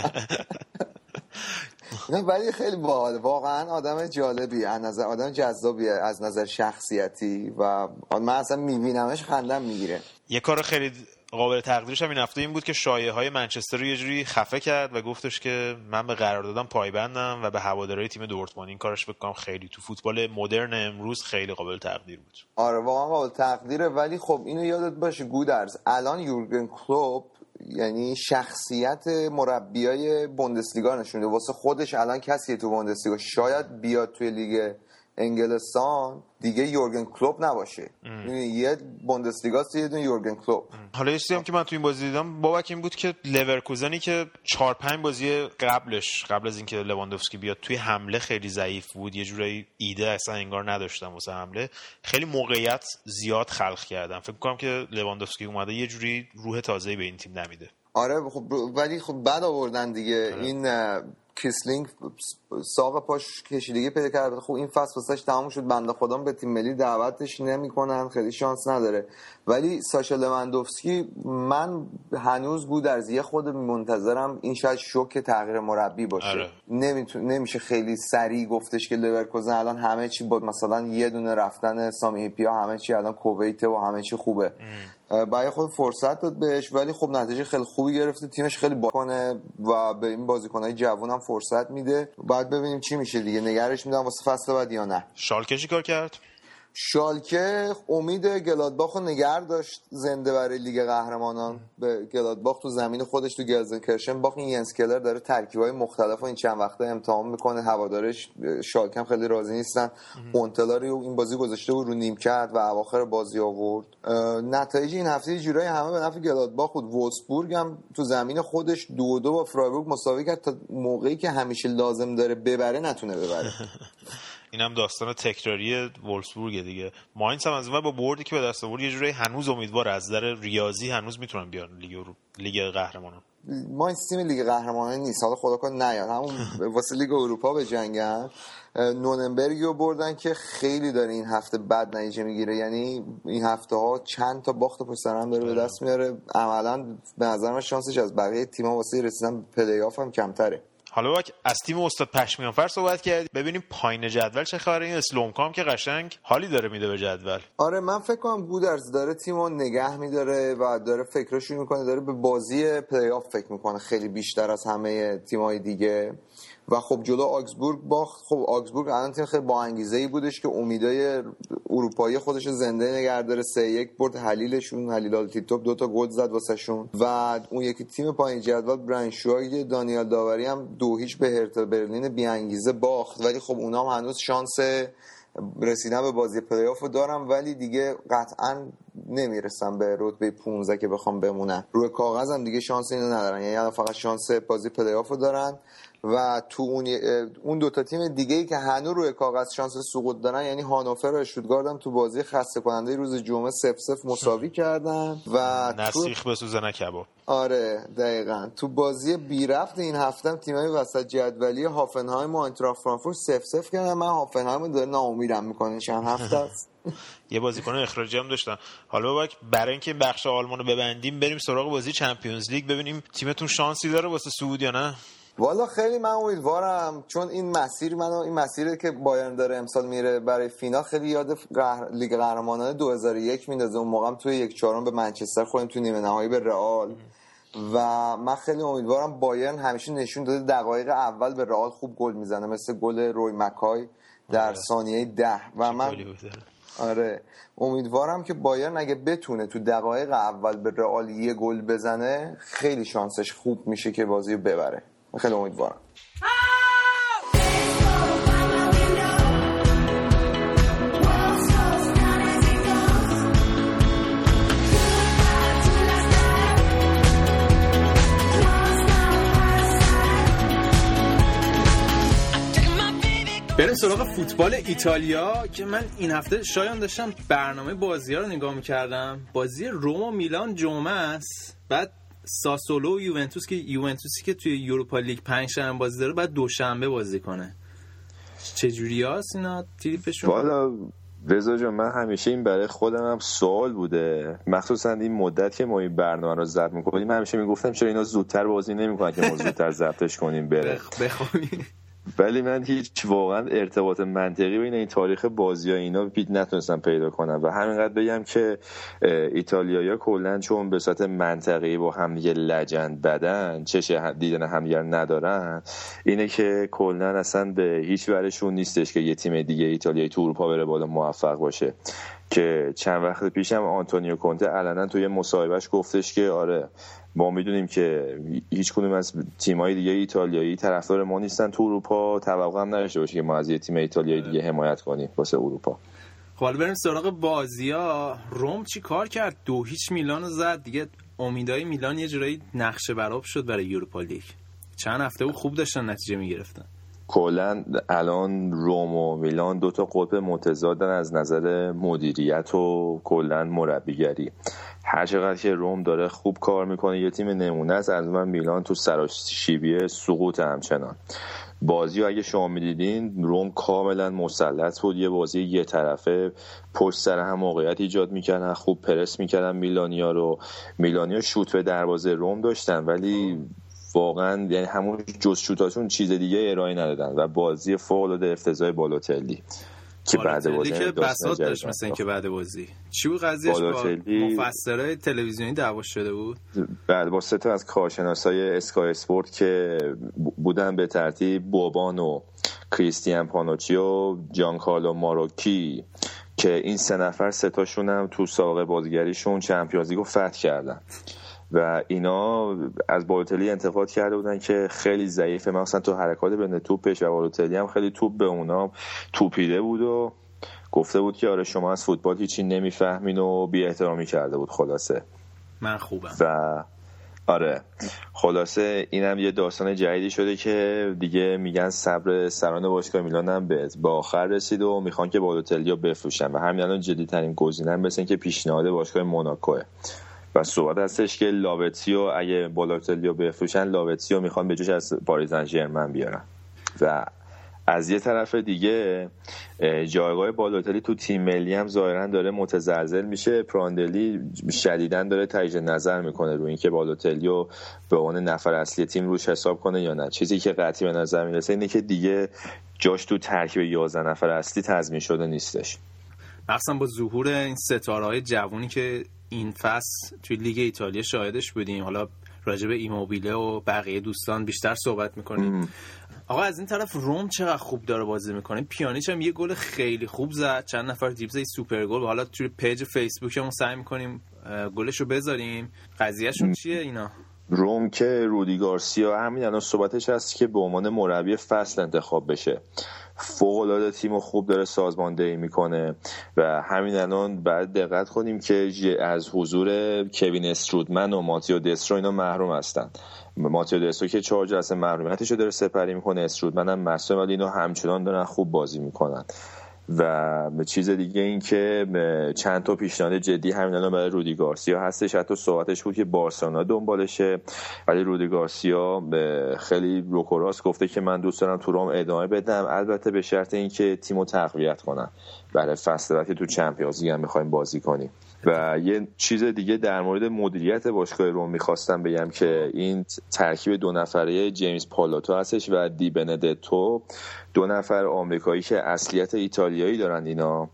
نه ولی خیلی باحال. واقعا آدم جالبی. از نظر آدم جذابیه از نظر شخصیتی و من اصلا میبینمش خندم می‌گیره. یه کار خیلی قابل تقدیرش هم این هفته این بود که شایعه های منچستر رو یه جوری خفه کرد و گفتش که من به قراردادم پایبندم و به هوادارهای تیم دورتموند. این کارش بکنم خیلی تو فوتبال مدرن امروز خیلی قابل تقدیر بود. آره واقعا قابل تقدیره. ولی خب اینو یادت باشه گودرز. الان یورگن کلوپ یعنی شخصیت مربیای بوندسلیگا نشونده واسه خودش الان کسیه تو بوندسلیگا. شاید بیاد توی لیگ انگلستان دیگه یورگن کلوپ نباشه. یعنی یه بوندسلیگا یه دونه یورگن کلوپ. حالا یه چیزی هم که من تو این بازی دیدم بابک این بود که لورکوزنی که 4 5 بازی قبلش قبل از اینکه لواندوفسکی بیاد توی حمله خیلی ضعیف بود یه جورایی ایده اصلا انگار نداشتن واسه حمله. خیلی موقعیت زیاد خلق کردن فکر کنم که لواندوفسکی اومده یه جوری روح تازه‌ای به این تیم نمیده. آره خب ولی خب بد آوردن دیگه. آره. این کیسلینگ ساق پاش کشیدگی پیدا کرده. خب این فصل واسش تمام شد. بنده خدا به تیم ملی دعوتش نمی‌کنن. خیلی شانس نداره. ولی ساشا لواندوفسکی من هنوز بود از یه خود منتظرم این شاید شوک تغییر مربی باشه. آره. نمیشه خیلی سریع گفتش که لورکوزن الان همه چی بود مثلا یه دونه رفتن سامی هیپیا همه چی الان کویته و همه چی خوبه. برای خود فرصت داد بهش ولی خب نتیجه خیلی خوبی گرفته. تیمش خیلی با کنه و به این بازیکنهای جوان هم فرصت میده. بعد ببینیم چی میشه دیگه. نگهش میدارن واسه فصل بعد یا نه. شالکه چی کار کرد؟ شالکه امید گلادباخ رو نگر داشت زنده برای لیگ قهرمانان. به گلادباخ تو زمین خودش تو گلزنکرشن باخت این ینس کلر داره ترکیبای مختلف این چند وقته امتحان می‌کنه. هوادارش شالکه هم خیلی راضی نیستن. هونتلار رو این بازی گذاشته بود رو نیمکت و اواخر بازی آورد. نتایج این هفته جورایی همه به نفع گلادباخ بود. وولسبورگ هم تو زمین خودش دو دو با فرایبورگ مساوی کرد تا موقعی که همیشه لازم داره ببره نتونه ببره. <laughs> این هم داستان تکراری وولفسبورگ دیگه. ماینز هم از اون با بردی که به دست آورد یه جوری هنوز امیدوار از نظر ریاضی هنوز می‌تونن بیان لیگ رو... لیگ قهرمانان. ما تیم لیگ قهرمانان نیست. حالا خدا کنه نیاد. همون <laughs> واسه لیگ اروپا بجنگن نورنبرگی رو بردن که خیلی داره این هفته بد نتیجه می‌گیره. یعنی این هفته ها چند تا باخت پشت سر هم داره به دست میاره. عملا به نظر من شانسش از بقیه تیم‌ها واسه رسیدن پلی آف هم کمتره. حالا بابک از تیم استاد پشمیانفر صحبت کرد ببینیم پایین جدول چه خبره. این اسلومکا هم که قشنگ حالی داره میده به جدول. آره من فکر کنم گودرز داره تیمو نگه میداره و داره فکرشو می‌کنه. داره به بازی پلی آف فکر می‌کنه. خیلی بیشتر از همه تیمای دیگه. و خب جلو آگزبورگ باخت. خب آگزبورگ الان تیم خیلی با انگیزه ای بودش که امیدای اروپایی خودش زنده نگه داره. سه یک برد حلیلشون. حلیل آلتینتوپ دو تا گل زد واسهشون. و اون یکی تیم پایین جدول برنشوای دانیال داوری هم دو هیچ به هرتا برلین بی انگیزه باخت. ولی خب اونام هنوز شانس رسیدن به بازی پلی آف رو دارن ولی دیگه قطعا نمی‌رسم به رتبه 15 که بخوان بمونن روی کاغذم دیگه شانس اینو ندارن. یعنی الان فقط شانس بازی پلی آف رو دارن و تو اون اون دو تا تیم دیگه ای که هنوز روی کاغذ شانس سقوط دارن یعنی هانوفر و اشتوتگارت هم تو بازی خسته کننده روز جمعه 0 0 مساوی <laughs> کردن و نسیخ به سوزن کباب. آره دقیقا. تو بازی بی رفت این هفته تیمای وسط جدولی هافنهایم و انتراخ فرانکفورت 0 0 کردن. من هافنهایم داره ناامیدم می‌کنه. چند هفته است <laughs> یه بازیکن اخراجی هم داشتن. حالا باید برای اینکه بخش آلمان رو ببندیم بریم سراغ بازی چمپیونز لیگ. ببینیم تیمتون شانسی داره واسه صعود یا نه؟ والا خیلی من امیدوارم چون این مسیر منو این مسیری که بایرن داره امسال میره برای فینال خیلی یاد لیگ قهرمانان 2001 میندازه. اون موقع توی یک چهارم به منچستر خوریم تو نیمه نهایی به رئال. و من خیلی امیدوارم بایرن همیشه نشون داده دقایق اول به رئال خوب گل می‌زنه مثل گل روی مکای در. ثانیه ده. و من آره. امیدوارم که بایرن اگه بتونه تو دقایق اول به رئال یه گل بزنه خیلی شانسش خوب میشه که بازی رو ببره. خیلی امیدوارم. بریم سراغ فوتبال ایتالیا که من این هفته شایان داشتم برنامه بازی ها رو نگاه می‌کردم. بازی روم و میلان جمعه است. بعد ساسولو و یوونتوس که یوونتوسی که توی یوروپا لیگ پنج شنبه بازی داره بعد دوشنبه بازی کنه. چجوری هست اینا تیپشون والا رضا جان من همیشه این برای خودم هم سوال بوده. مخصوصا این مدت که ما این برنامه رو ضبط می‌کنیم همیشه می‌گفتم چرا اینا زودتر بازی نمی‌کنن که ما زودتر ضبطش کنیم بره. بخونیم ولی من هیچ واقعا ارتباط منطقی بین این تاریخ بازی ها اینا پیت نتونستم پیدا کنم. و همینقدر بگم که ایتالیایی کلا چون به صورت منطقی با همدیگه لجند بدن چش دیدن همدیگر ندارن اینه که کلا اصلا به هیچ ورشون نیستش که یه تیم دیگه ایتالیایی تو اروپا بره بالا موفق باشه. که چند وقت پیشم آنتونیو کونته علنا توی مصاحبهش گفتش که آره ما می‌دونیم که هیچ کنیم از تیمای دیگه ایتالیایی طرفدار ما نیستن تو اروپا. توقع هم نداشته باشه که ما از یه تیم ایتالیایی دیگه حمایت کنیم واسه اروپا. خب حالا بریم سراغ بازیا روم چی کار کرد؟ دو هیچ میلان زد. دیگه امیدای میلان یه جورایی نقشه براب شد برای یوروپا لیگ. چند هفته خوب داشتن نتیجه می‌گرفتن. کلا الان روم و میلان دو تا قطب متضادن از نظر مدیریت و کلا مربیگری. هر چقدر که روم داره خوب کار می‌کنه یه تیم نمونه است. از من میلان تو سراشیبیه سقوط همچنان. بازی رو اگه شما می‌دیدین روم کاملا مسلط بود. یه بازی یه طرفه. پشت سر هم موقعیت ایجاد می‌کردن. خوب پرس می‌کردن میلانیا رو. میلانیا شوت به دروازه روم داشتن ولی واقعا یعنی همون جز شوتاشون چیز دیگه ارائه ندادن و بازی فوق العاده افتضاح بالوتلی که بعد بازی که بساط داشت مثل اینکه بعد بازی. چی بود قضیهش با مفسرای تلویزیونی دعوا شده بود؟ بعد با سه تا از کارشناسای اسکای اسپورت که بودن به ترتیب بوبان و کریستیان پانوچی و جان کارلو ماروکی که این سه نفر سه تاشون هم تو سابقه بازیگریشون چمپیونز لیگو فتح کردن. و اینا از بالوتلی انتقاد کرده بودن که خیلی ضعیفه. مثلا تو حرکات بین توپش و بالوتلی هم خیلی توپ به اونا توپیده بود و گفته بود که آره شما از فوتبال هیچی نمی‌فهمین و بی احترامی کرده بود. خلاصه. من خوبم. و آره. خلاصه اینم یه داستان جدیدی شده که دیگه میگن صبر سران باشگاه میلان هم به آخر رسید و می‌خوان که بالوتلی رو بفروشن. و همین الان جدی ترین گزینه مثل که پیشنهاد باشگاه موناکوه. و صحبت هستش که لاوتیو اگه بالاتلیو بفروشن لاوتیو می‌خوان به جوش از پاریزن ژرمن بیارن. و از یه طرف دیگه جایگاه بالاتلی تو تیم ملی هم ظاهرا داره متزلزل میشه. پراندلی شدیدا داره تجدید نظر می‌کنه روی اینکه بالوتلی رو به عنوان نفر اصلی تیم روش حساب کنه یا نه. چیزی که قطعی به نظر می‌رسه اینه که دیگه جاش تو ترکیب 11 نفر اصلی تضمین شده نیستش. مخصوصا با ظهور این ستاره های جوونی که این فصل توی لیگ ایتالیا شاهدش بودیم. حالا راجع به ایموبیله و بقیه دوستان بیشتر صحبت می‌کنیم. آقا از این طرف روم چقدر خوب داره بازی می‌کنه؟ پیانیچ هم یه گل خیلی خوب زد. چند نفر دریبل زد سوپر گل. حالا توی page فیسبوکمون سعی می‌کنیم گلش رو بذاریم. قضیهشون چیه اینا؟ روم که رودی گارسیا همین الان صحبتش هست که به عنوان مربی فصل انتخاب بشه. فوق العاده تیم خوب داره سازماندهی می‌کنه و همین الان بعد دقت کنیم که از حضور کوین استرودمن و ماتیو دسترو اینا محروم هستن. ماتیو دسترو که چهار جلسه محرومیتش رو داره سپری می‌کنه استرودمن هم مسئول ولی اینو همچنان دارن خوب بازی می‌کنن. و چیز دیگه این که چند تا پیشنهاد جدی همین الان برای رودی گارسیا هستش. حتی صحبتش بود که بارسلونا دنبالشه. ولی رودی گارسیا خیلی روکوراس گفته که من دوست دارم تو روم ادامه بدم. البته به شرط اینکه تیمو تقویت کنم برای فصل بعد تو چمپیونز هم می‌خوایم بازی کنیم. و یه چیز دیگه در مورد مدیریت باشگاه روم می‌خواستم بگم که این ترکیب دو نفره جیمز پالاتو هستش و دی بندتو. دو نفر آمریکایی که اصلیت ایتالیایی دارن اینا.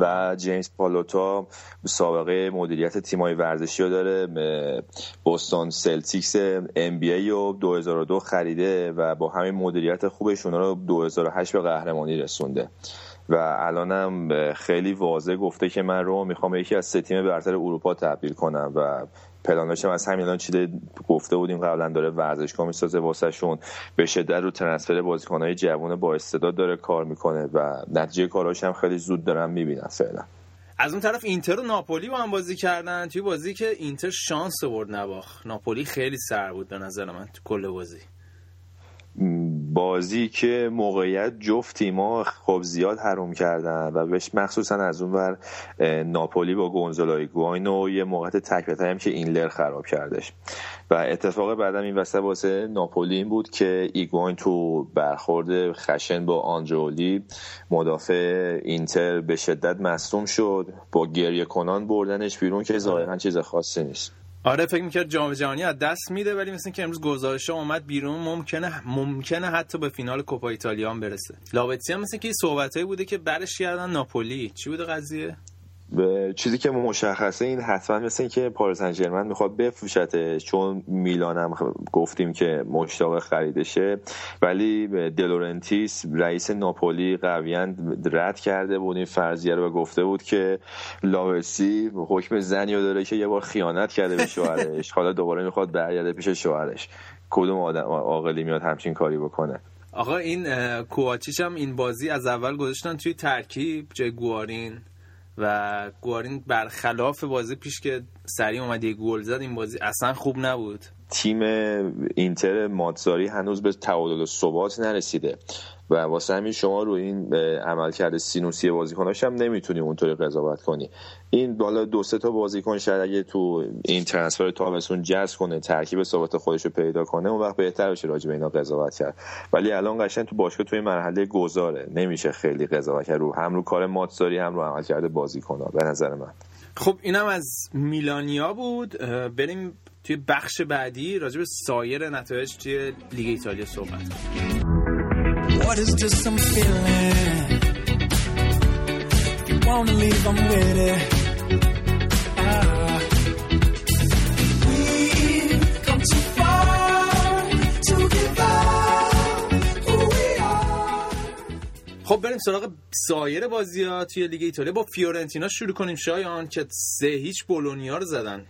و جیمز پالوتا سابقه مدیریت تیمای ورزشی رو داره. بوستون سلتیکس NBA رو 2002 خریده و با همین مدیریت خوبش اونا رو 2008 به قهرمانی رسونده. و الانم خیلی واضح گفته که من رم رو می‌خوام یکی از سه برتر اروپا تبدیل کنم و پلانش از همین الان چیده گفته بودیم قبلا داره ورزشگاه می‌سازه واسهشون. به شدت رو ترنسفر بازیکنهای جوان با استعداد داره کار می‌کنه و نتیجه کاراش هم خیلی زود دارن می‌بینن فعلا. از اون طرف اینتر و ناپولی با هم بازی کردن توی بازی که اینتر شانس برد نباخ. ناپولی خیلی سر بود به نظر من تو کل بازی. بازی که موقعیت جفت تیما خب زیاد حروم کردن و بهش مخصوصا از اون ور ناپولی با گونزولای گواین و یه موقعیت تک هم که اینلر خراب کردش. و اتفاق بعدم این وسط واسه ناپولی این بود که ایگواین تو برخورد خشن با آنجولی مدافع اینتر به شدت مصوم شد با گریه کنان بردنش بیرون که ظاهرا چیز خاصی نیست. آره فکر می‌کرد جام جهانی از دست میده ولی مثل که امروز گزارش اومد بیرون ممکنه ممکنه حتی به فینال کوپا ایتالیا هم برسه. لاوتسی هم مثل که صحبتایی بوده که برش کردن ناپولی. چی بوده قضیه؟ چیزی که مشخصه این حتما مثل که پاریس سن می‌خواد بفروشته چون میلان هم گفتیم که مشتاق خریدشه. ولی دلورنتیس رئیس ناپولی قویا رد کرده بود. این فرضیه رو گفته بود که لاوسی حکم زنی رو داره که یه بار خیانت کرده به شوهرش. حالا دوباره می‌خواد برگرده پیش شوهرش. کدوم آدم عاقلی میاد همچین کاری بکنه؟ آقا این کوواچیش هم این بازی از اول گذاشتن توی ترکیب جای و گوارین برخلاف بازی پیش که سریع اومد یه گل زد این بازی اصلا خوب نبود. تیم اینتر ماتزاری هنوز به تعادل ثبات نرسیده. و واسه همین شما رو این عملکرد سینوسی بازیکناش هم نمی‌تونی اونطوری قضاوت کنی. این بالا دو سه تا بازیکن شاید اگه تو این ترنسفر تابستون جذب کنه ترکیب ثبات خودش رو پیدا کنه اون وقت بهتر بشه راجع به اینا قضاوت کرد. ولی الان قشنگ تو باشگاه توی مرحله گذاره. نمیشه خیلی قضاوت کرد. رو هم رو کار ماتساری هم رو عملکرد بازیکن‌ها به نظر من. خب اینم از میلانیا بود. بریم توی بخش بعدی راجع به سایر نتایج توی لیگ ایتالیا صحبت. Ah. خب بریم سراغ سایر بازی ها توی لیگ ایتالیا. با فیورنتینا شروع کنیم شایان که سه هیچ بولونیا رو زدن.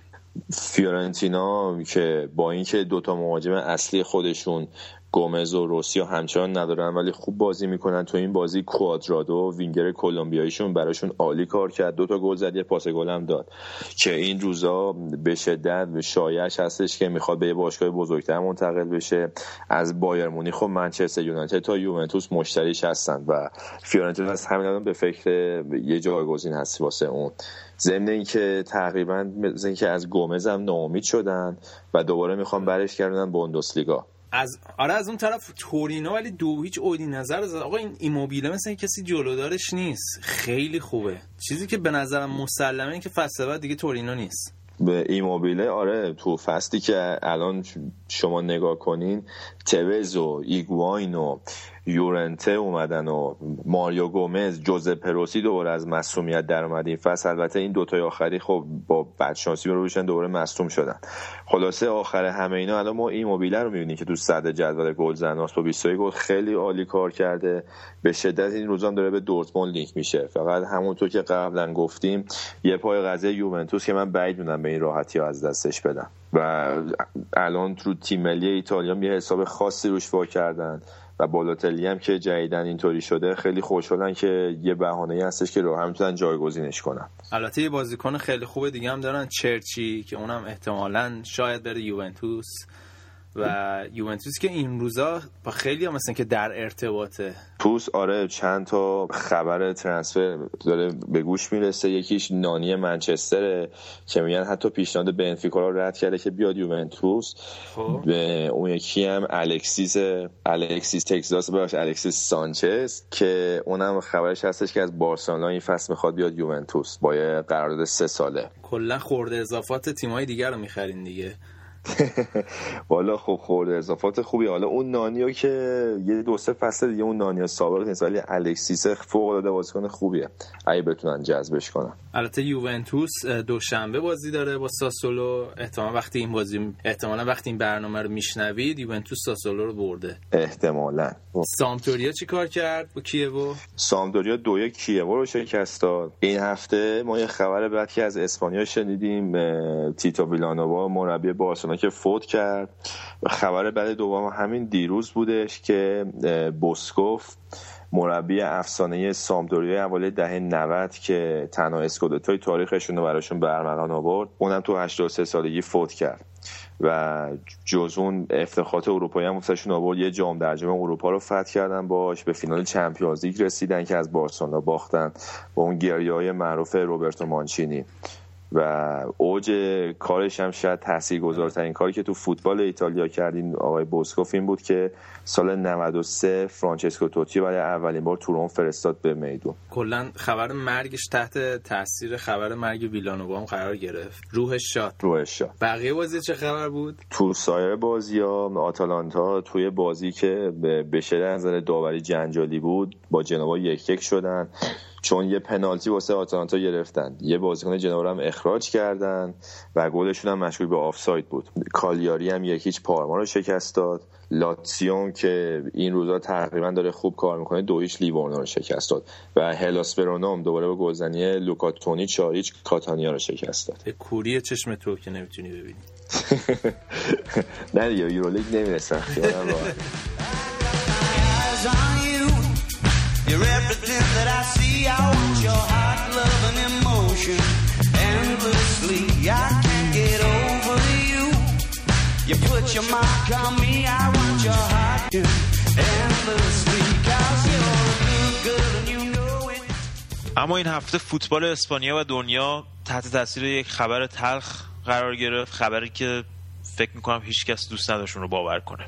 فیورنتینا که با اینکه دوتا مهاجم اصلی خودشون گومز و روسی رو همچنان ندارن ولی خوب بازی می‌کنن. تو این بازی کوادرادو وینگر کلمبیاییشون براشون عالی کار کرد. دو تا گل زد یه پاس گل هم داد. که این روزا به شدت شایعش هستش که می‌خواد به یه باشگاه بزرگتر منتقل بشه. از بایر مونیخ و منچستر یونایتد تا یوونتوس مشتریش هستن و فیورنتینا از همین الان به فکر یه جایگزین هست واسه اون. ضمن اینکه تقریبا مثل اینکه از گومز هم ناامید شدن و دوباره می‌خوان برش گردونن بوندسلیگا. از آره از اون طرف تورینو ولی دو هیچ اودی نظر زد. آقا این ایموبیله مثل کسی جلودارش نیست. خیلی خوبه. چیزی که به نظرم مسلمه این که فصل بعد دیگه تورینو نیست. به ایموبیله آره تو فصلی که الان شما نگاه کنین توز و ایگواین و یورنته اومدن و ماریو گومز جوزپه روسی دوباره از مصدومیت در اومد این فصل. البته این دوتای آخری خب با بدشانسی روبرو شدن دوباره مصدوم شدن. خلاصه آخر همه اینا الان ما این ایموبیله رو می‌بینیم که تو صدر جدول گل زناست با 22 گل خیلی عالی کار کرده. به شدت این روزا داره به دورتموند لینک میشه. فقط همونطور که قبلا گفتیم یه پای قضیه یوونتوس که من بعید می‌دونم به این راحتی از دستش بدم و الان تو تیم ملی ایتالیا یه حساب خاصی روش وا کردن. و بالاتلی هم که جدیدن اینطوری شده خیلی خوشحالن که یه بهانه هستش که رو هم می‌تونن جایگزینش کنن. البته یه بازیکن خیلی خوب دیگه هم دارن چرچی که اونم احتمالا شاید بره یوونتوس. و یوونتوس که این روزا با خیلی هم مثلا که در ارتباطه. توس آره چند تا خبر ترنسفر داره به گوش می‌رسه. یکیش نانی منچستره که میگن حتی پیشنهاد بنفیکا رو رد کرده که بیاد یوونتوس. خب. به اون یکی هم الکسیس الکسیس تکزاس باش الکسیس سانچز که اونم خبرش هستش که از بارسلونا این فصل می‌خواد بیاد یوونتوس با یه قرارداد سه ساله. کلا خورده اضافات تیمای دیگر رو می‌خرین دیگه. <laughs> والا خب خورده اضافات خوبی. حالا اون نانیو که یه دو سه فصل دیگه اون نانیا سابق نیست ولی الکسیس فوق العاده بازیکن خوبیه. اگه بتونن جذبش کنن. البته یوونتوس دوشنبه بازی داره با ساسولو. احتمالا وقتی این بازی احتمالا وقتی این برنامه رو میشنوید یوونتوس ساسولو رو برده. احتمالا. سامتوریا چی کار کرد با کیوو؟ سامتوریا دو یک کیوو رو شکست داد. این هفته ما یه خبر بعد که از اسپانیا شنیدیم تیتو ویلانووا مربی بارسلونا که فوت کرد. خبر بعد دوم همین دیروز بودش که بوسکوف مربی افسانه سامدوری اول دهه 90 که تنها اسکودتوی تاریخشون رو براشون برمغان آورد اونم تو 83 سالگی فوت کرد. و جز اون افتخارات اروپایی هم واسهشون آورد. یه جام در جام اروپا رو فتح کردن باش به فینال چمپیونز لیگ رسیدن که از بارسلونا باختن. با اون گریه های معروف روبرتو مانچینی. و اوج کارش هم شاید تاثیرگذارترین کاری که تو فوتبال ایتالیا کردین آقای بوسکوف این بود که سال 93 فرانچسکو توتی برای اولین بار تورون فرستاد به میدون. کلا خبر مرگش تحت تاثیر خبر مرگ ویلانووا هم قرار گرفت. روحش شاد. روحش شاد. بقیه بازی چه خبر بود؟ تو سایر بازی ها آتالانتا توی بازی که به شدت نظر داوری جنجالی بود با جنوا یک یک شدن. چون یه پنالتی واسه آتالانتا گرفتن. یه بازیکن جنوا هم اخراج کردن و گلشون هم مشغول به آفساید بود. کالیاری هم یکیچ پارما رو شکست داد. لاتسیون که این روزا تقریبا داره خوب کار می‌کنه دو هیچ لیورنو رو شکست داد و هلاس برونوم دوباره با گلزنی لوکا تونی چاریچ کاتانیا رو شکست داد. کوری چشم تو که نمی‌تونی ببینی. <laughs> نه دیگه یورولیگ نمی‌رسن خیالم <laughs> You're everything that I see. I want your heart, love, and emotion endlessly. I can't get over you. You put your mark on me. I want your heart endlessly. Cause you're a good girl and you know it. اما این هفته فوتبال اسپانیا و دنیا تحت تاثیر یک خبر تلخ قرار گرفت خبری که فکر می‌کنم هیچکس دوست نداشون رو باور کنه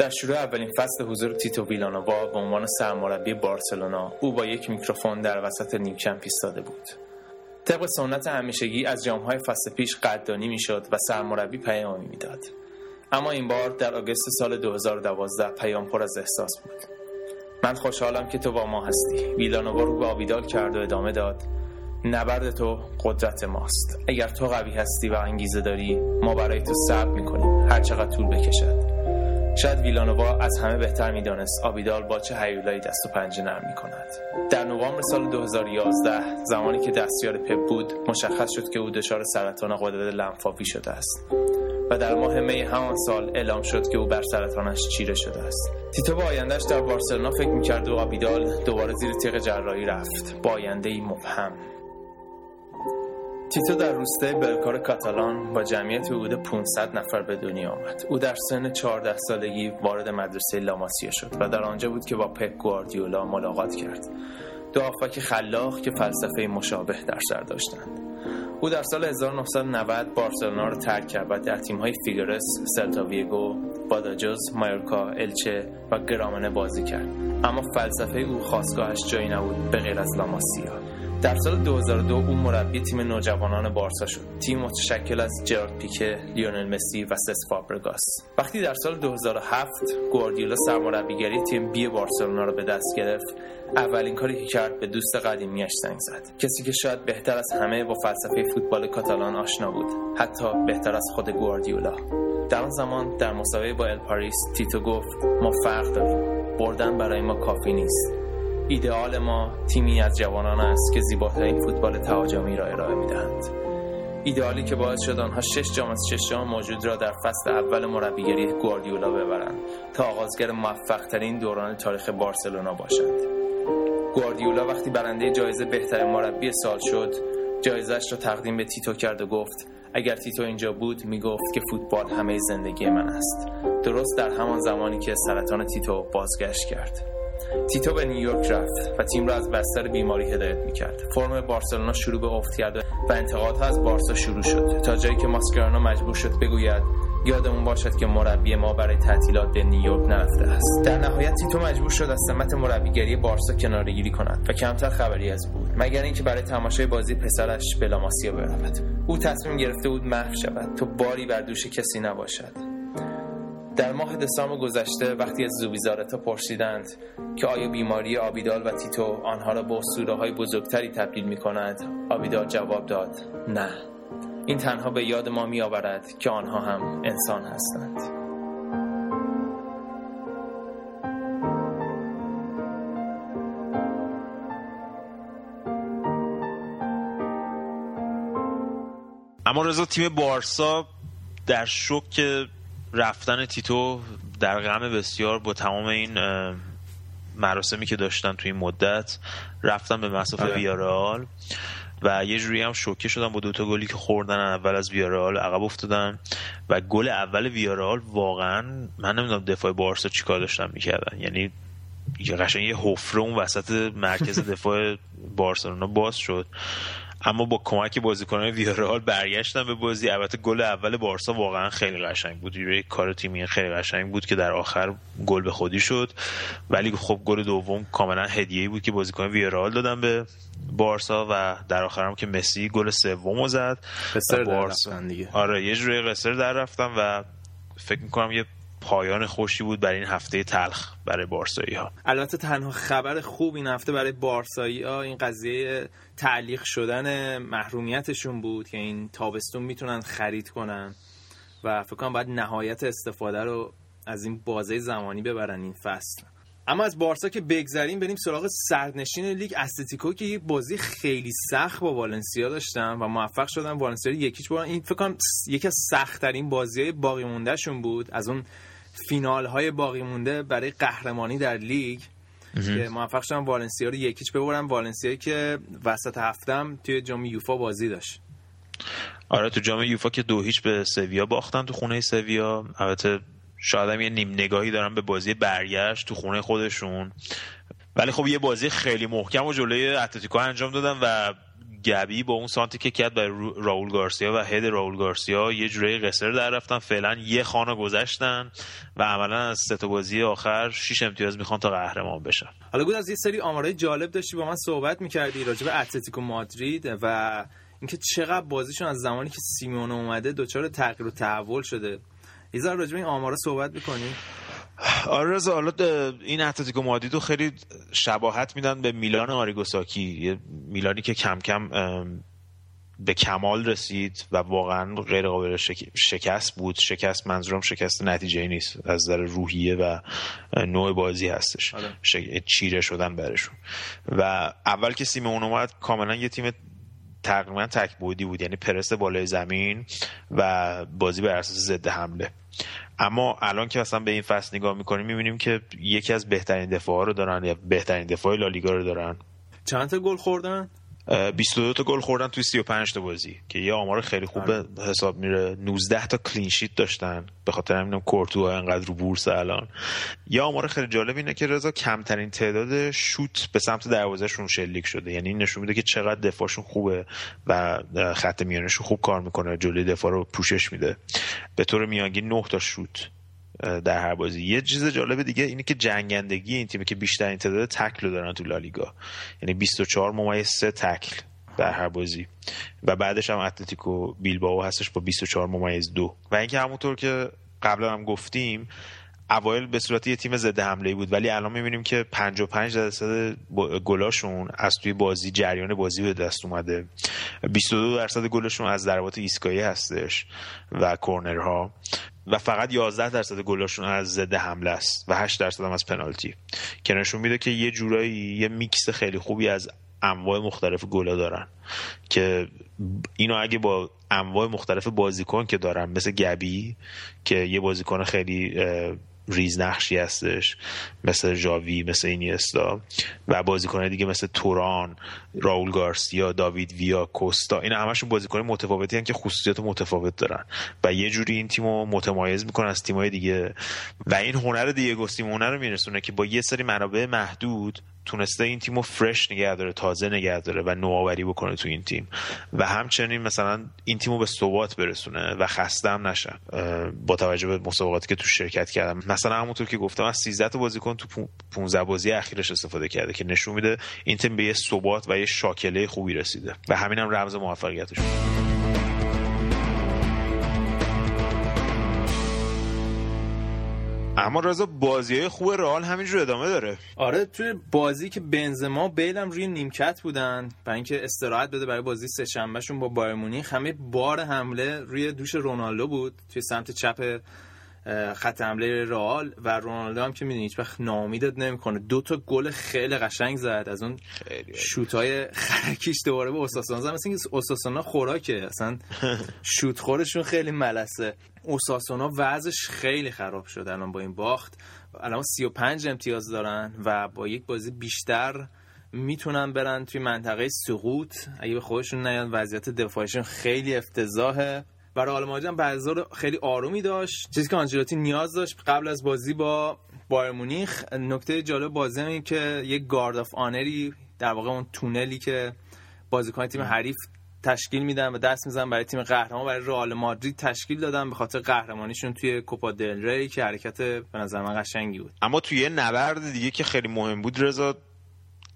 در شروع اولین فصل حضور تیتو ویلانووا به عنوان سرمربی بارسلونا او با یک میکروفون در وسط نیمکمپ ایستاده بود. طبق سنت همیشگی از جامهای فصل پیش قدردانی می‌شد و سرمربی پیامی می‌داد. اما این بار در آگوست سال 2012 پیام پر از احساس بود. من خوشحالم که تو با ما هستی. ویلانووا رو به آبیدال کرد و ادامه داد. نبرد تو قدرت ماست. اگر تو قوی هستی و انگیزه داری ما برای تو صبر می‌کنیم. هر چقدر طول بکشد. شاید ویلانووا از همه بهتر می‌دانست آبیدال با چه هیولایی دست و پنجه نرم می کند در نوامبر سال 2011 زمانی که دستیار پپ بود مشخص شد که او دچار سرطان غدد لنفاوی شده است و در ماه می همان سال اعلام شد که او بر سرطانش چیره شده است. تیتو با آیندهش در بارسلونا فکر می‌کرد و آبیدال دوباره زیر تیغ جراحی رفت. با آینده مبهم. تیتو در روستای بلکار کاتالان با جمعیت حدود 500 نفر به دنیا آمد. او در سن 14 سالگی وارد مدرسه لاماسیا شد و در آنجا بود که با پپ گواردیولا ملاقات کرد. دو هافبک خلاق که فلسفه مشابه در سر داشتند. او در سال 1990 بارسلونا را ترک کرد و در تیم‌های فیگرس، سلتا ویگو، باداجوز، مایورکا، الچه و گرامنه بازی کرد. اما فلسفه او خاستگاهش جایی نبود به غیر از لاماسیا. در سال 2002 او مربی تیم نوجوانان بارسا شد. تیم متشکل از جرارد پیکه لیونل مسی و سس فابرگاس. وقتی در سال 2007 گواردیولا سرمربیگری تیم بی بارسلونا را به دست گرفت اولین کاری که کرد به دوست قدیمیش زنگ زد. کسی که شاید بهتر از همه با فلسفه فوتبال کاتالان آشنا بود حتی بهتر از خود گواردیولا. در آن زمان در مسابقه با ال پاریس تیتو گفت ما فرق داریم. بردن برای ما کافی نیست. ایدئال ما تیمی از جوانان است که زیباترین فوتبال تهاجمی را ارائه می‌دهند. ایدئالی که باعث شد آنها شش جام از شش جام موجود را در فصل اول مربیگری گواردیولا ببرند تا آغازگر موفقترین دوران تاریخ بارسلونا باشند. گواردیولا وقتی برنده جایزه بهترین مربی سال شد جایزش را تقدیم به تیتو کرد و گفت اگر تیتو اینجا بود می‌گفت که فوتبال همه زندگی من است. درست در همان زمانی که سرطان تیتو بازگشت کرد. تیتو به نیویورک رفت و تیم را از بستر بیماری هدایت می‌کرد. فرم بارسلونا شروع به افت کرد و انتقادها از بارسا شروع شد. تا جایی که ماسکرانا مجبور شد بگوید یادمون باشد که مربی ما برای تعطیلات به نیویورک نرفته است. در نهایت تیتو مجبور شد از سمت مربیگری بارسا کنارگیری کند و کمتر خبری از بود مگر اینکه برای تماشای بازی پسرش بلاماسیا برود. او تصمیم گرفته بود محو شود. تو باری بر دوش کسی نباشد. در ماه دسامبر گذشته وقتی از زوبیزارتا پرسیدند که آیا بیماری آبیدال و تیتو آنها را به اسطوره های بزرگتری تبدیل می کند آبیدال جواب داد نه. این تنها به یاد ما می آورد که آنها هم انسان هستند. اما رضا تیم بارسا در شوک رفتن تیتو در غم بسیار با تمام این مراسمی که داشتن توی این مدت رفتن به مصاف آره. ویارال و یه جوری هم شوکه شدن با دوتا گلی که خوردن اول از ویارال عقب افتادن و گل اول ویارال واقعا من نمی‌دونم دفاع بارسا چیکار داشتن می‌کردن یعنی یه قشنگ یه حفره اون وسط مرکز <laughs> دفاع بارسلونا باز شد اما با کمک بازیکنان ویارال برگشتن به بازی. البته گل اول بارسا واقعا خیلی قشنگ بود. یه کار تیمی خیلی قشنگ بود که در آخر گل به خودی شد. ولی خب گل دوم کاملا هدیه‌ای بود که بازیکن ویارال دادن به بارسا و در آخر هم که مسی گل سومو زد. بارسا دیگه. آره یه جوری قصر در رفتم و فکر می‌کنم یه پایان خوشی بود برای این هفته تلخ برای بارسایی ها. البته تنها خبر خوب این هفته برای بارسایی ها این قضیه تعلیق شدن محرومیتشون بود که این تابستون می‌تونن خرید کنن و فکر کنم باید نهایت استفاده رو از این بازه زمانی ببرن این فصل. اما از بارسا که بگذریم بریم سراغ سرنشین لیگ استتیکو که یه بازی خیلی سخت با والنسیا داشتن و موفق شدن. والنسیا یکیچ برن این فکر کنم یکی از سخت ترین بازی های باقی مونده شون بود. از اون فینال های باقی مونده برای قهرمانی در لیگ که موفق شدن والنسیا رو یکیچ ببرن والنسیا که وسط هفتم توی جام یوفا بازی داشت. آره تو جام یوفا که دو هیچ به سویا باختن تو خونه سویا. البته شاید هم یه نیم نگاهی دارن به بازی برگشت تو خونه خودشون. ولی خب یه بازی خیلی محکم و جلوی اتلتیکو انجام دادن و گبی با اون سانتی که کرد برای راول گارسیا و هد راول گارسیا یه جوری قصر در رفتن. فعلا یه خانه گذشتن و عملا از سه بازی آخر شش امتیاز می‌خوان تا قهرمان بشن. حالا بود از یه سری آمارای جالب داشتی با من صحبت می‌کردی راجع به اتلتیکو مادرید و اینکه چقدر بازیشون از زمانی که سیمون اومده دچار تغییر و تحول شده. ذره راجع این آمارا صحبت می‌کنی؟ آره رضا حالا این اتلتیکو مادیدو خیلی شباهت میدن به میلان آریگوساکی. میلانی که کم کم به کمال رسید و واقعا غیر قابل شکست بود. شکست منظورم شکست نتیجه نیست. از نظر روحیه و نوع بازی هستش. آره. چیره شدن برشون. و اول که سیمون اومد کاملا یه تیم تقریبا تک بودی بود یعنی پرس بالای زمین و بازی بر اساس ضد حمله. اما الان که مثلا به این فصل نگاه می‌کنیم می‌بینیم که یکی از بهترین دفاع رو دارن یا بهترین دفاع لالیگا رو دارن. چند تا گل خوردن؟ 22 تا گل خوردن توی 35 تا بازی که یه آمار خیلی خوب به آره. حساب میره. 19 تا کلین شیت داشتن. به خاطر همینم کورتو انقدر رو بورس الان. یه آمار خیلی جالب اینه که رضا کمترین تعداد شوت به سمت دروازهشون شلیک شده. یعنی نشون میده که چقدر دفاعشون خوبه و خط میانشون خوب کار می‌کنه. جلوی دفاع رو پوشش میده. به طور میانگین 9 تا شوت در هر بازی. یه چیز جالب دیگه اینه که جنگندگی این تیمی که بیشترین تعداد تکل دارن تو لالیگا. یعنی 24 ممیز 3 تکل در هر بازی. و بعدش هم اتلتیکو بیلباو هستش با 24 ممیز 2 و اینکه همونطور که قبلا هم گفتیم اوایل به صورت یه تیم ضد حمله بود ولی الان می‌بینیم که 55 درصد گلاشون از توی بازی جریان بازی به دست اومده. 22 درصد گلشون از ضربات ایستگاهی هستش و کورنرها. و فقط 11 درصد گلاشون از ضد حمله است و 8 درصد هم از پنالتی. که نشون میده که یه جورایی یه میکس خیلی خوبی از انواع مختلف گلا دارن. که اینو اگه با انواع مختلف بازیکن که دارن مثل گبی که یه بازیکن خیلی ریز نقشی هستش مثل جاوی مثل اینیستا و بازیکن دیگه مثل توران راول گارسیا داوید ویا کوستا. این همشون بازیکن متفاوتی هن که خصوصیات متفاوت دارن. و یه جوری این تیمو متمایز می‌کنن از تیمای دیگه. و این هنر دیگو سیمونه رو میرسونه که با یه سری منابع محدود تونسته این تیم رو فرش نگه داره تازه نگه داره و نوآوری بکنه تو این تیم. و همچنین مثلا این تیم رو به ثبات برسونه و خسته هم نشن. با توجه به مسابقاتی که تو شرکت کردم مثلا همونطور که گفتم از 13 تا بازیکن تو 15 بازی اخیرش استفاده کرده که نشون میده این تیم به یه ثبات و یه شاکله خوبی رسیده. و همینم هم رمز موفقیتش اما رضا بازی های خوب رئال همینجور ادامه داره. آره توی بازی که بنزما بیلم روی نیمکت بودن برای اینکه استراحت بده برای بازی سه شنبهشون با بایر مونیخ همه بار حمله روی دوش رونالدو بود توی سمت چپ خط حمله رئال و رونالدو هم که می‌دونی هیچ وقت ناامیدت نمی‌کنه. دو تا گل خیلی قشنگ زد. از اون شوتای خرکیش دوباره به اوساسونا زد. مثل اینکه اوساسونا خوراکه. اصلا <laughs> شوت خورشون خیلی ملسه. اوساسونا وضعش خیلی خراب شد. الان با این باخت. الان 35 امتیاز دارن و با یک بازی بیشتر می‌تونن برن توی منطقه سقوط. اگه به خودشون نیان وضعیت دفاعشون خیلی افتضاحه. برای آلماجم بعضا خیلی آرومی داشت. چیزی که آنجلوتی نیاز داشت قبل از بازی با بایرن مونیخ نکته جالب بازی این که یک guard of honor ی در واقع اون تونلی که بازیکن تیم حریف تشکیل میدن و دست می‌زنن برای تیم قهرمان برای رئال مادرید تشکیل دادن به خاطر قهرمانیشون توی کوپا دل ری که حرکت به نظر من قشنگی بود. اما توی نبرد دیگه که خیلی مهم بود رضا